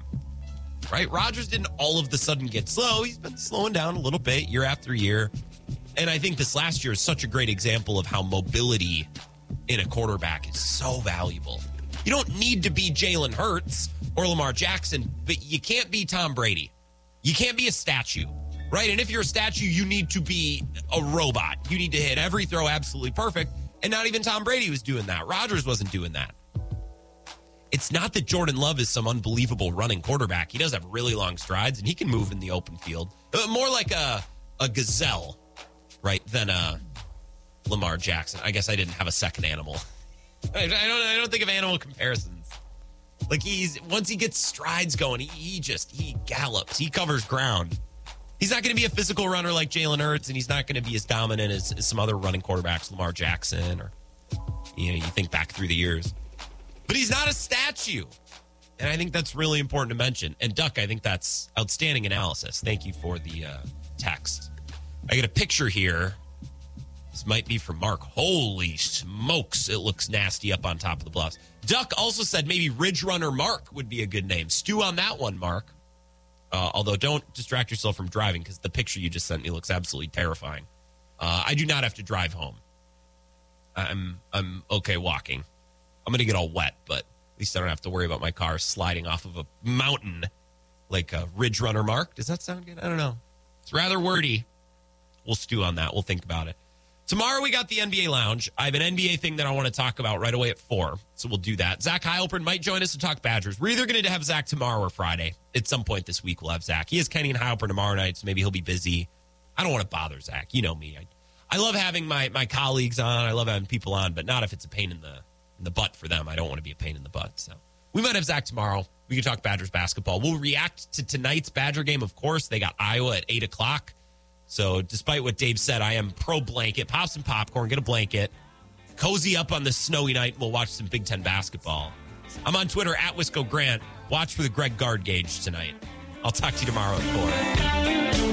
right? Rodgers didn't all of the sudden get slow. He's been slowing down a little bit year after year. And I think this last year is such a great example of how mobility in a quarterback is so valuable. You don't need to be Jalen Hurts or Lamar Jackson, but you can't be Tom Brady. You can't be a statue, right? And if you're a statue, you need to be a robot. You need to hit every throw absolutely perfect. And not even Tom Brady was doing that. Rodgers wasn't doing that. It's not that Jordan Love is some unbelievable running quarterback. He does have really long strides and he can move in the open field. Uh, More like a, a gazelle, right, than a Lamar Jackson. I guess I didn't have a second animal. I, I don't. I don't think of animal comparisons. Like he's once he gets strides going, he, he just he gallops. He covers ground. He's not going to be a physical runner like Jalen Hurts, and he's not going to be as dominant as, as some other running quarterbacks, Lamar Jackson, or you know, you think back through the years. But he's not a statue, and I think that's really important to mention. And Duck, I think that's outstanding analysis. Thank you for the uh, text. I get a picture here. This might be from Mark. Holy smokes, it looks nasty up on top of the bluffs. Duck also said maybe Ridge Runner Mark would be a good name. Stew on that one, Mark. Uh, although don't distract yourself from driving because the picture you just sent me looks absolutely terrifying. Uh, I do not have to drive home. I'm I'm okay walking. I'm gonna get all wet, but at least I don't have to worry about my car sliding off of a mountain like a Ridge Runner Mark. Does that sound good? I don't know. It's rather wordy. We'll stew on that. We'll think about it. Tomorrow we got the NBA Lounge. I have an NBA thing that I want to talk about right away at four, so we'll do that. Zach Heilprin might join us to talk Badgers. We're either going to have Zach tomorrow or Friday. At some point this week, we'll have Zach. He has Kenny and Heilprin tomorrow night, so maybe he'll be busy. I don't want to bother Zach. You know me. I, I love having my my colleagues on. I love having people on, but not if it's a pain in the in the butt for them. I don't want to be a pain in the butt. So we might have Zach tomorrow. We can talk Badgers basketball. We'll react to tonight's Badger game. Of course, they got Iowa at eight o'clock. So, despite what Dave said, I am pro blanket. Pop some popcorn, get a blanket, cozy up on this snowy night. And we'll watch some Big Ten basketball. I'm on Twitter at Wisco Grant. Watch for the Greg Gard gauge tonight. I'll talk to you tomorrow at 4.